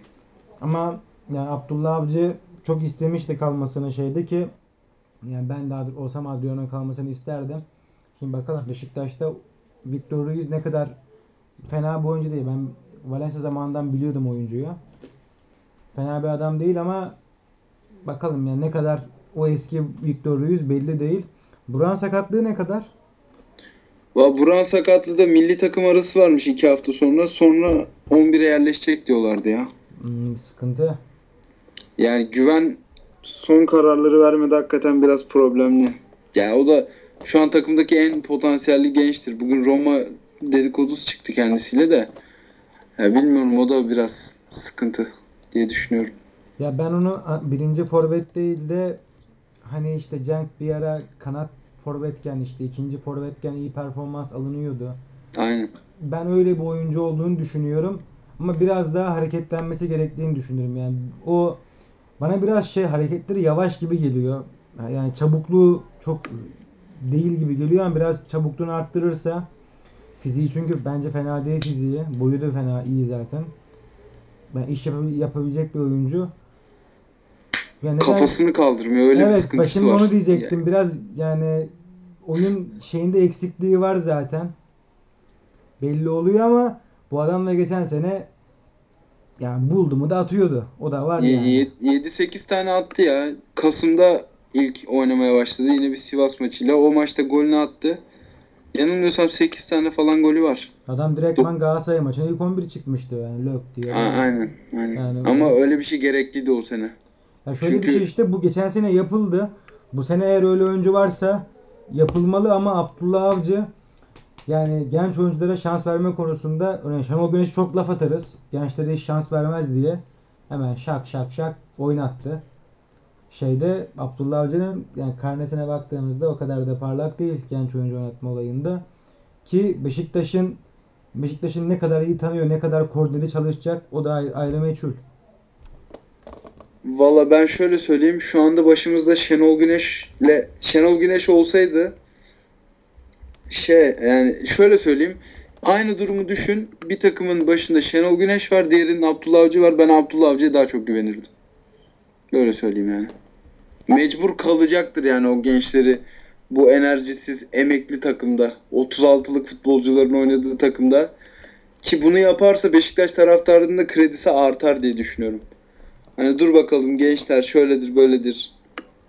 Ama yani Abdullah Avcı çok istemişti kalmasını şeyde ki yani ben de olsam Adriano'nun kalmasını isterdim. Şimdi bakalım Beşiktaş'ta Victor Ruiz ne kadar fena bir oyuncu değil. Ben Valencia zamanından biliyordum oyuncuyu. Fena bir adam değil ama bakalım yani ne kadar o eski Victor Ruiz belli değil. Buran sakatlığı ne kadar? Buran sakatlı da milli takım arası varmış iki hafta sonra. Sonra 11'e yerleşecek diyorlardı ya. Hmm, sıkıntı. Yani güven son kararları vermedi hakikaten biraz problemli. Yani o da şu an takımdaki en potansiyelli gençtir. Bugün Roma dedikodusu çıktı kendisiyle de. Ya bilmiyorum o da biraz sıkıntı diye düşünüyorum. Ya ben onu birinci forvet değil de hani işte Cenk bir ara kanat forvetken işte ikinci forvetken iyi performans alınıyordu. Aynen. Ben öyle bir oyuncu olduğunu düşünüyorum. Ama biraz daha hareketlenmesi gerektiğini düşünüyorum. Yani o bana biraz şey hareketleri yavaş gibi geliyor. Yani çabukluğu çok değil gibi geliyor ama biraz çabukluğunu arttırırsa fiziği çünkü bence fena değil fiziği. Boyu da fena iyi zaten. Ben iş yapabil- yapabilecek bir oyuncu. Ya neden- Kafasını kaldırmıyor öyle bir evet, ben sıkıntısı var. onu diyecektim. Biraz yani oyun şeyinde eksikliği var zaten. Belli oluyor ama bu adam da geçen sene yani buldu mu da atıyordu. O da var yani. 7-8 tane attı ya. Kasım'da ilk oynamaya başladı. Yine bir Sivas maçıyla. O maçta golünü attı. Yanılmıyorsam 8 tane falan golü var. Adam direktman Galatasaray maçına ilk 11 çıkmıştı yani lök diye. A- aynen. aynen. Yani Ama o- öyle bir şey gerekliydi o sene. Ya şöyle bir Çünkü- şey işte bu geçen sene yapıldı. Bu sene eğer öyle oyuncu varsa yapılmalı ama Abdullah Avcı yani genç oyunculara şans verme konusunda örneğin Şenol Güneş çok laf atarız. Gençlere hiç şans vermez diye. Hemen şak şak şak oynattı. Şeyde Abdullah Avcı'nın yani karnesine baktığımızda o kadar da parlak değil genç oyuncu oynatma olayında. Ki Beşiktaş'ın Beşiktaş'ın ne kadar iyi tanıyor, ne kadar koordineli çalışacak o da ayrı, meçhul. Valla ben şöyle söyleyeyim. Şu anda başımızda Şenol Güneş'le Şenol Güneş olsaydı şey yani şöyle söyleyeyim. Aynı durumu düşün. Bir takımın başında Şenol Güneş var, diğerinin Abdullah Avcı var. Ben Abdullah Avcı'ya daha çok güvenirdim. Böyle söyleyeyim yani. Mecbur kalacaktır yani o gençleri bu enerjisiz emekli takımda 36'lık futbolcuların oynadığı takımda ki bunu yaparsa Beşiktaş taraftarının da kredisi artar diye düşünüyorum. Hani dur bakalım gençler şöyledir böyledir.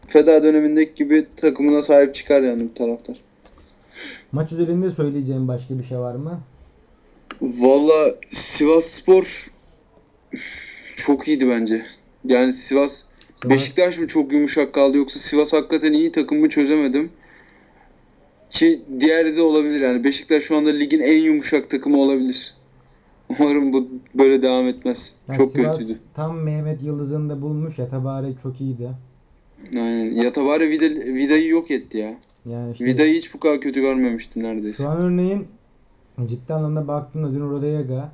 Feda dönemindeki gibi takımına sahip çıkar yani bir taraftar. Maç üzerinde söyleyeceğim başka bir şey var mı? Valla Sivas Spor çok iyiydi bence. Yani Sivas Beşiktaş mı çok yumuşak kaldı yoksa Sivas hakikaten iyi takım mı çözemedim. Ki diğeri de olabilir yani. Beşiktaş şu anda ligin en yumuşak takımı olabilir. Umarım bu böyle devam etmez. Yani çok Sivas kötüydü. Tam Mehmet Yıldız'ın da bulmuş ya Tabare çok iyiydi. Aynen. Yatabare Vida, Vida'yı yok etti ya. Yani işte Vida'yı hiç bu kadar kötü görmemiştim neredeyse. şu an örneğin ciddi anlamda baktığında dün Rodayega,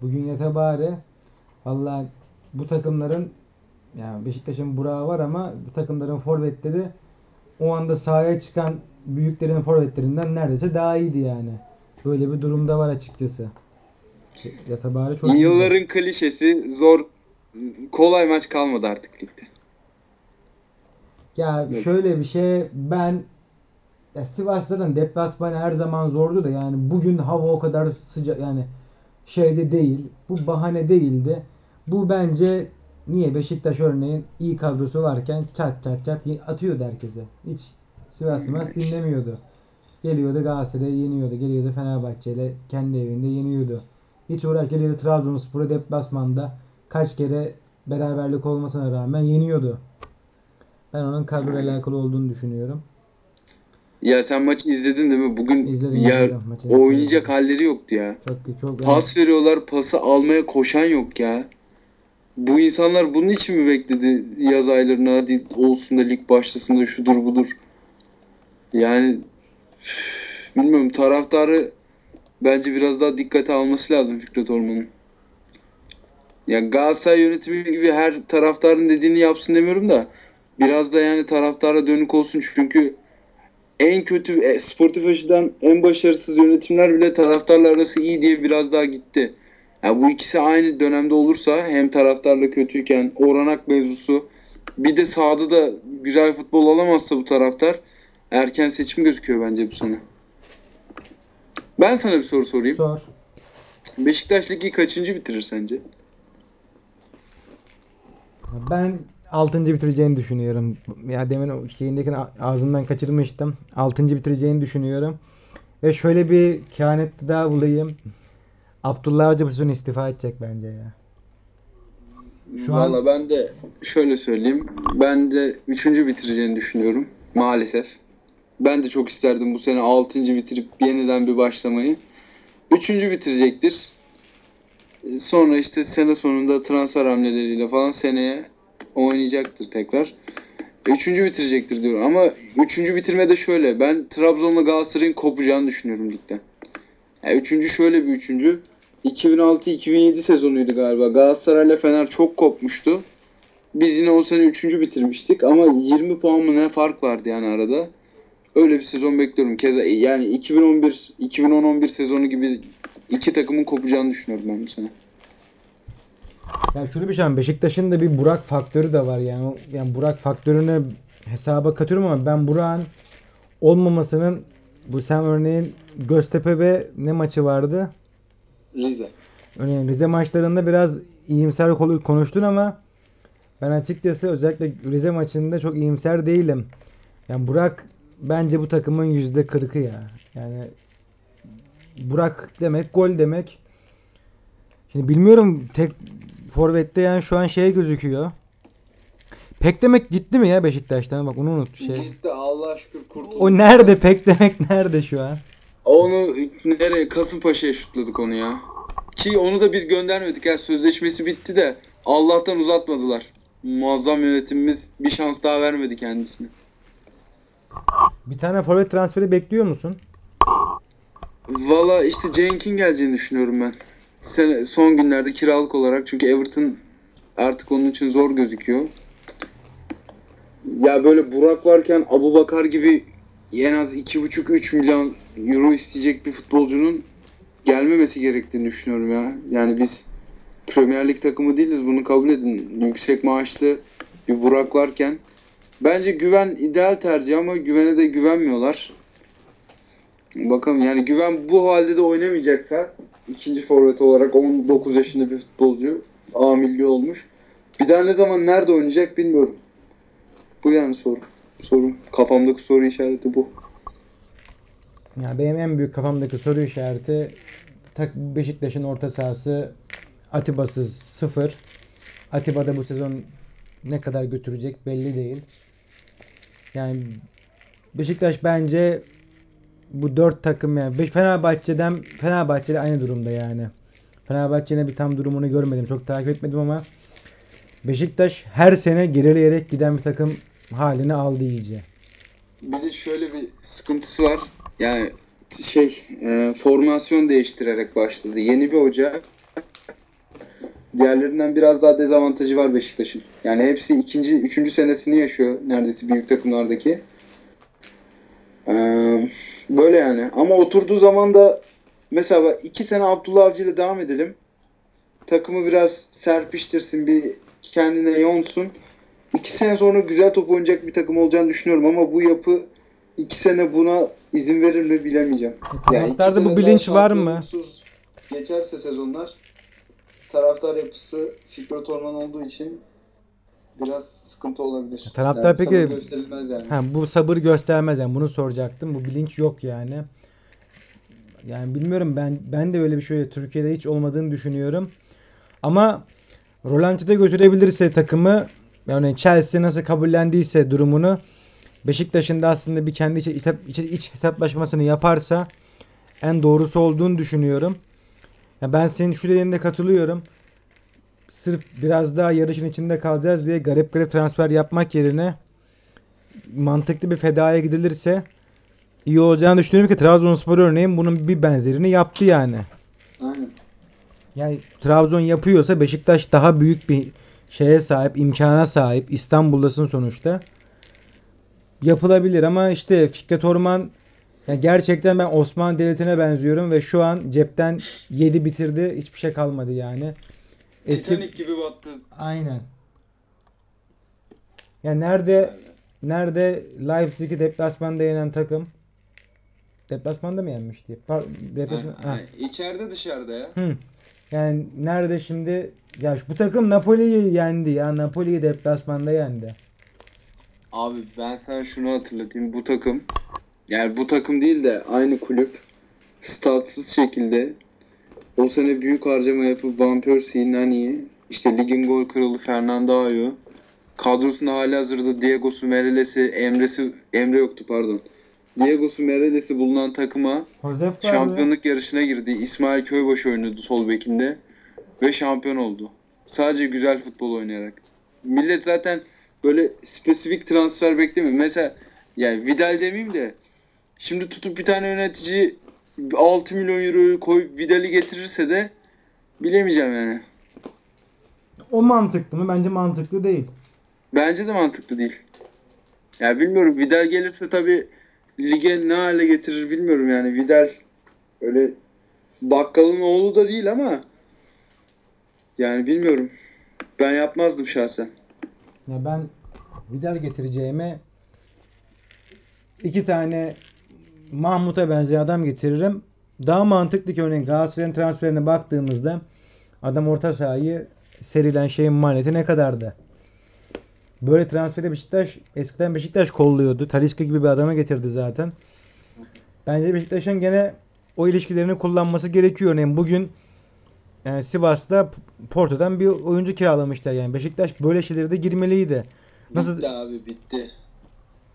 bugün Yatabare valla bu takımların yani Beşiktaş'ın Burak'ı var ama takımların forvetleri o anda sahaya çıkan büyüklerin forvetlerinden neredeyse daha iyiydi yani. Böyle bir durumda var açıkçası. Yatabare çok. Yılların klişesi zor kolay maç kalmadı artık ligde. Ya Evet. şöyle bir şey ben ya Sivas'tan deplasman her zaman zordu da yani bugün hava o kadar sıcak yani şeyde değil. Bu bahane değildi. Bu bence Niye? Beşiktaş örneğin iyi kadrosu varken çat çat çat atıyordu herkese. Hiç Sivas Sivas dinlemiyordu. Geliyordu Galatasaray'ı yeniyordu. Geliyordu Fenerbahçe'yle kendi evinde yeniyordu. Hiç uğraş geliyordu Trabzonspor'u deplasmanda kaç kere beraberlik olmasına rağmen yeniyordu. Ben onun kadroyla alakalı olduğunu düşünüyorum. Ya sen maçı izledin değil mi? Bugün İzledim, ya izledim maçı. oynayacak halleri yoktu ya. Çok çok Pas veriyorlar, pası almaya koşan yok ya. Bu insanlar bunun için mi bekledi yaz aylarına hadi olsun da lig başlasın da şudur budur. Yani bilmiyorum taraftarı bence biraz daha dikkate alması lazım Fikret Orman'ın. Ya Galatasaray yönetimi gibi her taraftarın dediğini yapsın demiyorum da biraz da yani taraftara dönük olsun çünkü en kötü e, sportif açıdan en başarısız yönetimler bile taraftarla arası iyi diye biraz daha gitti. Ya bu ikisi aynı dönemde olursa hem taraftarla kötüyken oranak mevzusu bir de sahada da güzel futbol alamazsa bu taraftar erken seçim gözüküyor bence bu sene. Ben sana bir soru sorayım. Sor. Beşiktaş ligi kaçıncı bitirir sence? Ben 6. bitireceğini düşünüyorum. Ya demin o şeyindeki ağzından kaçırmıştım. 6. bitireceğini düşünüyorum. Ve şöyle bir kehanette daha bulayım. Abdullah Avcı bu sezon istifa edecek bence ya. Şu an- Valla ben de şöyle söyleyeyim. Ben de 3. bitireceğini düşünüyorum. Maalesef. Ben de çok isterdim bu sene 6. bitirip yeniden bir başlamayı. 3. bitirecektir. Ee, Sonra işte sene sonunda transfer hamleleriyle falan seneye oynayacaktır tekrar. 3. bitirecektir diyorum. Ama 3. bitirme de şöyle. Ben Trabzon'la Galatasaray'ın kopacağını düşünüyorum ligden. Yani üçüncü şöyle bir üçüncü. 2006-2007 sezonuydu galiba. Galatasaray'la Fener çok kopmuştu. Biz yine o sene üçüncü bitirmiştik ama 20 puan mı ne fark vardı yani arada. Öyle bir sezon bekliyorum. Keza yani 2011 2010-11 sezonu gibi iki takımın kopacağını düşünüyorum ben bu sene. Ya şöyle bir şey Beşiktaş'ın da bir Burak faktörü de var yani. Yani Burak faktörünü hesaba katıyorum ama ben Burak'ın olmamasının bu sen örneğin Göztepe ve ne maçı vardı? Rize. Örneğin Rize maçlarında biraz iyimser konuştun ama ben açıkçası özellikle Rize maçında çok iyimser değilim. Yani Burak bence bu takımın yüzde kırkı ya. Yani Burak demek gol demek. Şimdi bilmiyorum tek forvette yani şu an şey gözüküyor. Pek demek gitti mi ya Beşiktaş'tan? Bak onu unut şey. Gitti Allah'a şükür kurtuldu. O nerede pek demek nerede şu an? Onu nereye? Kasımpaşa'ya şutladık onu ya. Ki onu da biz göndermedik. Yani sözleşmesi bitti de Allah'tan uzatmadılar. Muazzam yönetimimiz bir şans daha vermedi kendisine. Bir tane forvet transferi bekliyor musun? Valla işte Cenk'in geleceğini düşünüyorum ben. Sene, son günlerde kiralık olarak çünkü Everton artık onun için zor gözüküyor. Ya böyle Burak varken Abu Bakar gibi en az 2,5-3 milyon euro isteyecek bir futbolcunun gelmemesi gerektiğini düşünüyorum ya. Yani biz Premier Lig takımı değiliz bunu kabul edin. Yüksek maaşlı bir Burak varken bence güven ideal tercih ama güvene de güvenmiyorlar. Bakalım yani güven bu halde de oynamayacaksa ikinci forvet olarak 19 yaşında bir futbolcu A milli olmuş. Bir daha ne zaman nerede oynayacak bilmiyorum. Bu yani soru. Sorum. Kafamdaki soru işareti bu. Ya benim en büyük kafamdaki soru işareti Beşiktaş'ın orta sahası Atiba'sız sıfır. Atiba da bu sezon ne kadar götürecek belli değil. Yani Beşiktaş bence bu dört takım yani Fenerbahçe'den Fenerbahçe'de aynı durumda yani. Fenerbahçe'nin bir tam durumunu görmedim. Çok takip etmedim ama Beşiktaş her sene gerileyerek giden bir takım halini aldı iyice. Bir de şöyle bir sıkıntısı var. Yani şey e, formasyon değiştirerek başladı. Yeni bir hoca. Diğerlerinden biraz daha dezavantajı var Beşiktaş'ın. Yani hepsi ikinci, üçüncü senesini yaşıyor neredeyse büyük takımlardaki. Ee, böyle yani. Ama oturduğu zaman da mesela iki sene Abdullah Avcı ile devam edelim. Takımı biraz serpiştirsin, bir kendine yonsun. İki sene sonra güzel top oynayacak bir takım olacağını düşünüyorum ama bu yapı iki sene buna izin verir mi bilemeyeceğim. Yani Taraftarda bu sene bilinç var mı? Geçerse sezonlar taraftar yapısı Fikret Orman olduğu için biraz sıkıntı olabilir. Taraftar Yani peki- sabır gösterilmez yani. Ha, bu sabır göstermez yani bunu soracaktım. Bu bilinç yok yani. Yani bilmiyorum ben ben de öyle bir şey Türkiye'de hiç olmadığını düşünüyorum. Ama Rolanti'de götürebilirse takımı yani Chelsea nasıl kabullendiyse durumunu Beşiktaş'ın da aslında bir kendi iç, iç, iç- hesaplaşmasını yaparsa en doğrusu olduğunu düşünüyorum. Ya ben senin şu dediğine katılıyorum. Sırf biraz daha yarışın içinde kalacağız diye garip garip transfer yapmak yerine mantıklı bir fedaya gidilirse iyi olacağını düşünüyorum ki Trabzonspor örneğin bunun bir benzerini yaptı yani. Aynen. Yani Trabzon yapıyorsa Beşiktaş daha büyük bir şeye sahip, imkana sahip. İstanbul'dasın sonuçta. Yapılabilir ama işte Fikret Orman ya gerçekten ben Osmanlı Devleti'ne benziyorum ve şu an cepten yedi bitirdi. Hiçbir şey kalmadı yani. Eski Titanic gibi battı. aynen. Ya nerede nerede Leipzig'i deplasmanda yenen takım deplasmanda mı yenmişti? Par deplasman, ha. Ha, içeride dışarıda ya. Hı. Yani nerede şimdi ya bu takım Napoli'yi yendi ya. Napoli'yi deplasmanda yendi. Abi ben sana şunu hatırlatayım. Bu takım yani bu takım değil de aynı kulüp statsız şekilde o sene büyük harcama yapıp Van Persie'yi, Nani'yi işte ligin gol kralı Fernando Ayo kadrosunda hali hazırda Diego'su, Mereles'i, Emre'si Emre yoktu pardon. Diego'su, Mereles'i bulunan takıma Josef şampiyonluk yarışına girdi. İsmail Köybaşı oynadı sol bekinde ve şampiyon oldu. Sadece güzel futbol oynayarak. Millet zaten böyle spesifik transfer beklemiyor. Mesela yani Vidal demeyeyim de şimdi tutup bir tane yönetici 6 milyon euroyu koyup Vidal'i getirirse de bilemeyeceğim yani. O mantıklı mı? Bence mantıklı değil. Bence de mantıklı değil. Ya bilmiyorum Vidal gelirse tabi lige ne hale getirir bilmiyorum yani. Vidal öyle bakkalın oğlu da değil ama yani bilmiyorum. Ben yapmazdım şahsen. Ya ben Vidal getireceğime iki tane Mahmut'a benzeyen adam getiririm. Daha mantıklı ki örneğin Galatasaray'ın transferine baktığımızda adam orta sahayı serilen şeyin maliyeti ne kadardı? Böyle transferi Beşiktaş eskiden Beşiktaş kolluyordu. Talisca gibi bir adama getirdi zaten. Bence Beşiktaş'ın gene o ilişkilerini kullanması gerekiyor. Örneğin bugün yani Sivas'ta Porto'dan bir oyuncu kiralamışlar yani. Beşiktaş böyle şeylere de girmeliydi. Nasıl Bitti abi bitti.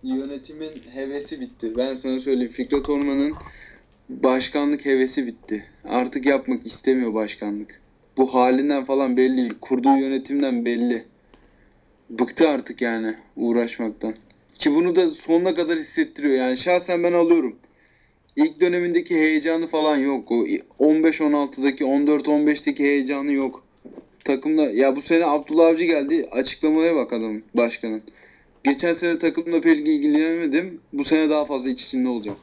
Yönetimin hevesi bitti. Ben sana söyleyeyim Fikret Orman'ın başkanlık hevesi bitti. Artık yapmak istemiyor başkanlık. Bu halinden falan belli. Kurduğu yönetimden belli. Bıktı artık yani uğraşmaktan. Ki bunu da sonuna kadar hissettiriyor. Yani şahsen ben alıyorum. İlk dönemindeki heyecanı falan yok. O 15-16'daki 14-15'teki heyecanı yok. Takımda ya bu sene Abdullah Avcı geldi. Açıklamaya bak adamın başkanın. Geçen sene takımla pek ilgilenemedim. Bu sene daha fazla iç içinde olacağım.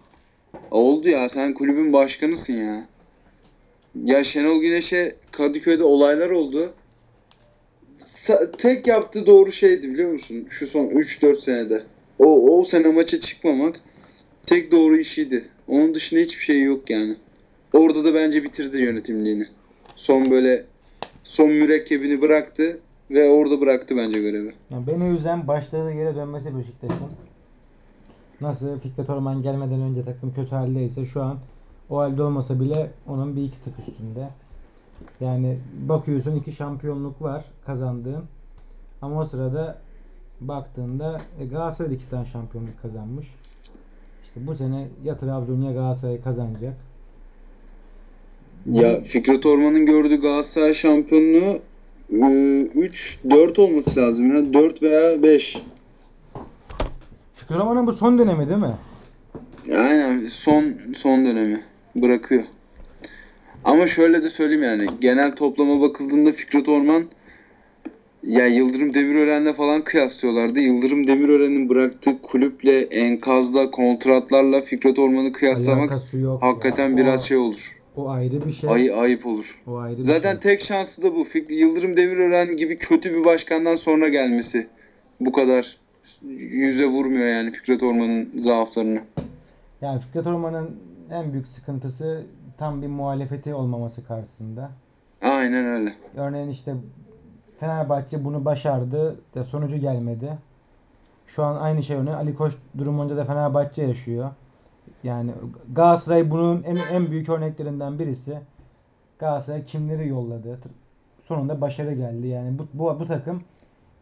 Oldu ya sen kulübün başkanısın ya. Ya Şenol Güneş'e Kadıköy'de olaylar oldu. Tek yaptığı doğru şeydi biliyor musun? Şu son 3-4 senede. O, o sene maça çıkmamak tek doğru işiydi. Onun dışında hiçbir şey yok yani. Orada da bence bitirdi yönetimliğini. Son böyle son mürekkebini bıraktı ve orada bıraktı bence görevi. Yani beni üzen başladığı yere dönmesi Beşiktaş'ın. Nasıl Fikret Orman gelmeden önce takım kötü haldeyse şu an o halde olmasa bile onun bir iki tık üstünde. Yani bakıyorsun iki şampiyonluk var kazandığın. Ama o sırada baktığında e, Galatasaray iki tane şampiyonluk kazanmış. İşte bu sene ya Trabzon ya Galatasaray kazanacak. Ya Fikret Orman'ın gördüğü Galatasaray şampiyonluğu 3-4 olması lazım ya. 4 veya 5. Fikret Orman'ın bu son dönemi değil mi? Aynen son son dönemi bırakıyor. Ama şöyle de söyleyeyim yani genel toplama bakıldığında Fikret Orman ya Yıldırım Demirören'le falan kıyaslıyorlardı. Yıldırım Demirören'in bıraktığı kulüple enkazda kontratlarla Fikret Orman'ı kıyaslamak Alakası yok. hakikaten ya. biraz O- şey olur. O ayrı bir şey. Ay ayıp olur. O ayrı bir Zaten şey. tek şansı da bu. Fik- Yıldırım Demirören gibi kötü bir başkandan sonra gelmesi. Bu kadar yüze vurmuyor yani Fikret Orman'ın zaaflarını. Yani Fikret Orman'ın en büyük sıkıntısı tam bir muhalefeti olmaması karşısında. Aynen öyle. Örneğin işte Fenerbahçe bunu başardı. De sonucu gelmedi. Şu an aynı şey örneği Ali Koç durumunda da Fenerbahçe yaşıyor. Yani Galatasaray bunun en, en büyük örneklerinden birisi. Galatasaray kimleri yolladı. Sonunda başarı geldi. Yani bu, bu, bu takım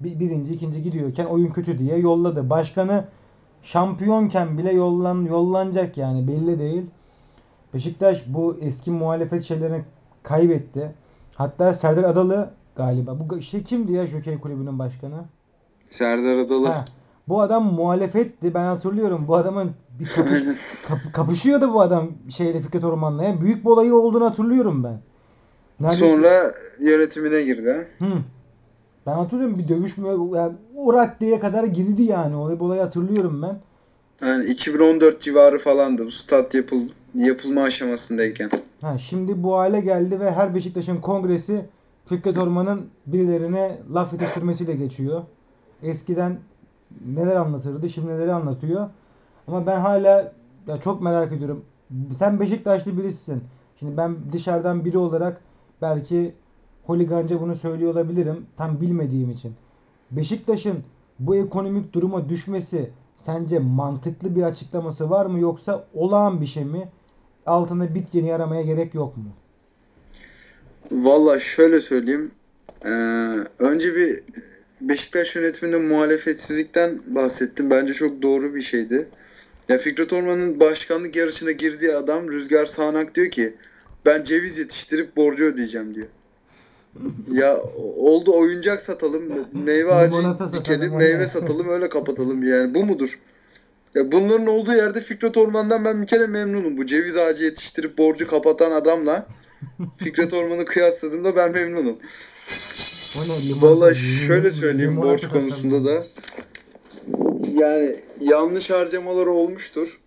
bir, birinci, ikinci gidiyorken oyun kötü diye yolladı. Başkanı şampiyonken bile yollan yollanacak yani belli değil. Beşiktaş bu eski muhalefet şeylerini kaybetti. Hatta Serdar Adalı galiba. Bu şey kimdi ya Jockey Kulübü'nün başkanı? Serdar Adalı. Ha, bu adam muhalefetti. Ben hatırlıyorum. Bu adamın bir kapı- Aynen. kap- kapışıyordu bu adam şeyle Fikret Orman'la. Yani büyük bir olayı olduğunu hatırlıyorum ben. Neredeyse- Sonra yönetimine girdi. Hı. Ben hatırlıyorum bir dövüş mü yani o raddeye kadar girdi yani. Olay bu olayı hatırlıyorum ben. Yani 2014 civarı falandı bu stat yapıl yapılma aşamasındayken. Ha, şimdi bu hale geldi ve her Beşiktaş'ın kongresi Fikret Orman'ın birilerine laf yetiştirmesiyle geçiyor. Eskiden neler anlatırdı, şimdi neleri anlatıyor. Ama ben hala ya çok merak ediyorum. Sen Beşiktaşlı birisin. Şimdi ben dışarıdan biri olarak belki holiganca bunu söylüyor olabilirim. Tam bilmediğim için. Beşiktaş'ın bu ekonomik duruma düşmesi sence mantıklı bir açıklaması var mı yoksa olağan bir şey mi? Altında bit yeni aramaya gerek yok mu? Valla şöyle söyleyeyim. Ee, önce bir Beşiktaş yönetiminde muhalefetsizlikten bahsettim. Bence çok doğru bir şeydi. Ya Fikret Orman'ın başkanlık yarışına girdiği adam Rüzgar Sağanak diyor ki ben ceviz yetiştirip borcu ödeyeceğim diyor. Ya oldu oyuncak satalım, meyve ağacı dikelim, meyve satalım öyle kapatalım yani. Bu mudur? Ya bunların olduğu yerde Fikret Orman'dan ben bir kere memnunum. Bu ceviz ağacı yetiştirip borcu kapatan adamla Fikret Orman'ı kıyasladığımda ben memnunum. Limon- şöyle söyleyeyim borç konusunda da yani yanlış harcamaları olmuştur.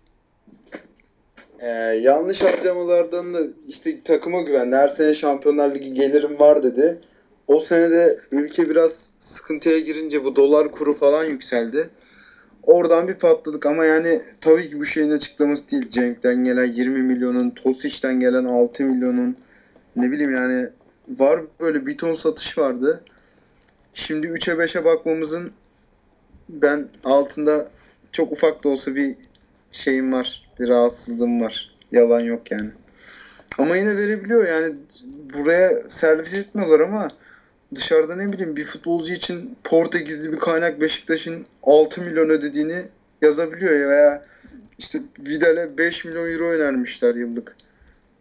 Ee, yanlış harcamalardan da işte takıma güvendi. Her sene Şampiyonlar Ligi gelirim var dedi. O sene de ülke biraz sıkıntıya girince bu dolar kuru falan yükseldi. Oradan bir patladık ama yani tabii ki bu şeyin açıklaması değil. Cenk'ten gelen 20 milyonun, Tosic'ten gelen 6 milyonun ne bileyim yani var böyle bir ton satış vardı. Şimdi 3'e 5'e bakmamızın ben altında çok ufak da olsa bir şeyim var. Bir rahatsızlığım var. Yalan yok yani. Ama yine verebiliyor yani buraya servis etmiyorlar ama dışarıda ne bileyim bir futbolcu için Portekizli bir kaynak Beşiktaş'ın 6 milyon ödediğini yazabiliyor ya veya işte Vidal'e 5 milyon euro önermişler yıllık.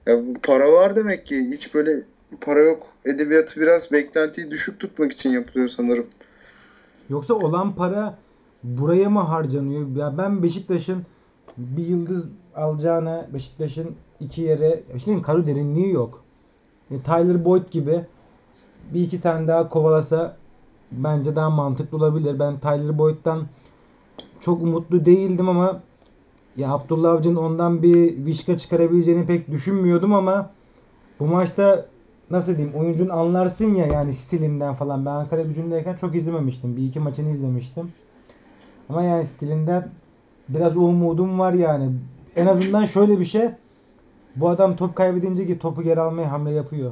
Ya bu para var demek ki. Hiç böyle para yok. Edebiyatı biraz beklentiyi düşük tutmak için yapılıyor sanırım. Yoksa olan para buraya mı harcanıyor? Ya ben Beşiktaş'ın bir yıldız alacağına Beşiktaş'ın iki yere Beşiktaş'ın kadro derinliği yok. E, Tyler Boyd gibi bir iki tane daha kovalasa bence daha mantıklı olabilir. Ben Tyler Boyd'dan çok umutlu değildim ama ya Abdullah Avcı'nın ondan bir vişka çıkarabileceğini pek düşünmüyordum ama bu maçta nasıl diyeyim oyuncun anlarsın ya yani stilinden falan. Ben Ankara gücündeyken çok izlememiştim. Bir iki maçını izlemiştim. Ama yani stilinden biraz umudum var yani. En azından şöyle bir şey. Bu adam top kaybedince ki topu geri almaya hamle yapıyor.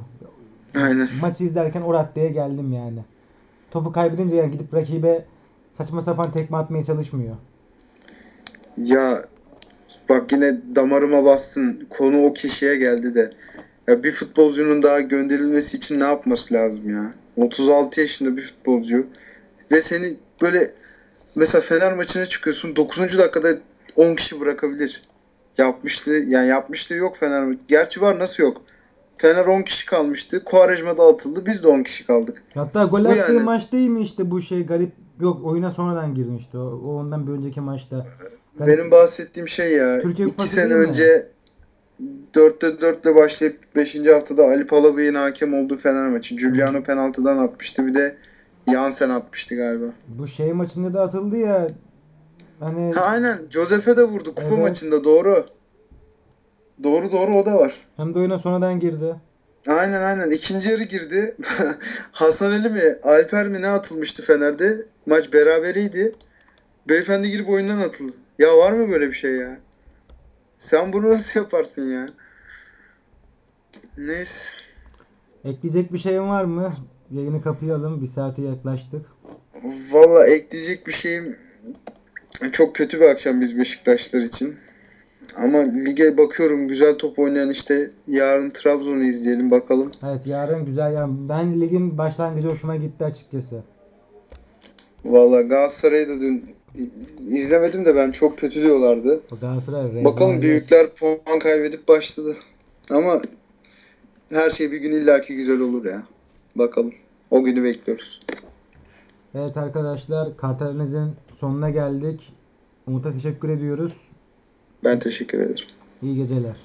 Aynen. Maçı izlerken o raddeye geldim yani. Topu kaybedince yani gidip rakibe saçma sapan tekme atmaya çalışmıyor. Ya bak yine damarıma bastın. Konu o kişiye geldi de. Ya bir futbolcunun daha gönderilmesi için ne yapması lazım ya? 36 yaşında bir futbolcu ve seni böyle mesela Fener maçına çıkıyorsun 9. dakikada 10 kişi bırakabilir. Yapmıştı yani yapmıştı yok Fener. Gerçi var nasıl yok? Fener 10 kişi kalmıştı. Quaresma'da atıldı. Biz de 10 kişi kaldık. Hatta gol attığı yani- maç değil mi işte bu şey garip yok oyuna sonradan girmişti o, o ondan bir önceki maçta. Garip- Benim bahsettiğim şey ya. Türkiye 2 Kupası sene değil mi? önce 4'te 4'le başlayıp 5. haftada Ali Palabey'in hakem olduğu Fener maçı. Giuliano penaltıdan atmıştı. Bir de Jansen atmıştı galiba. Bu şey maçında da atıldı ya hani Ha aynen. Josef'e de vurdu kupa Evet. maçında. Doğru. Doğru doğru o da var. hem de oyuna sonradan girdi. Aynen aynen. İkinci yarı girdi. Hasan Ali mi? Alper mi ne atılmıştı Fener'de? Maç beraberiydi. Beyefendi girip oyundan atıldı. Ya var mı böyle bir şey ya? Sen bunu nasıl yaparsın ya? Neyse. Ekleyecek bir şeyin var mı? Yayını kapayalım. Bir saate yaklaştık. Valla ekleyecek bir şeyim çok kötü bir akşam biz Beşiktaşlar için. Ama lige bakıyorum güzel top oynayan işte yarın Trabzon'u izleyelim bakalım. Evet yarın güzel yani ben ligin başlangıcı hoşuma gitti açıkçası. Valla Galatasaray'ı da dün izlemedim de ben çok kötü diyorlardı. Galatasaray Bakalım büyükler puan kaybedip başladı. Ama her şey bir gün illaki güzel olur ya. Bakalım. O günü bekliyoruz. Evet arkadaşlar kartlarınızın sonuna geldik. Umut'a teşekkür ediyoruz. Ben teşekkür ederim. İyi geceler.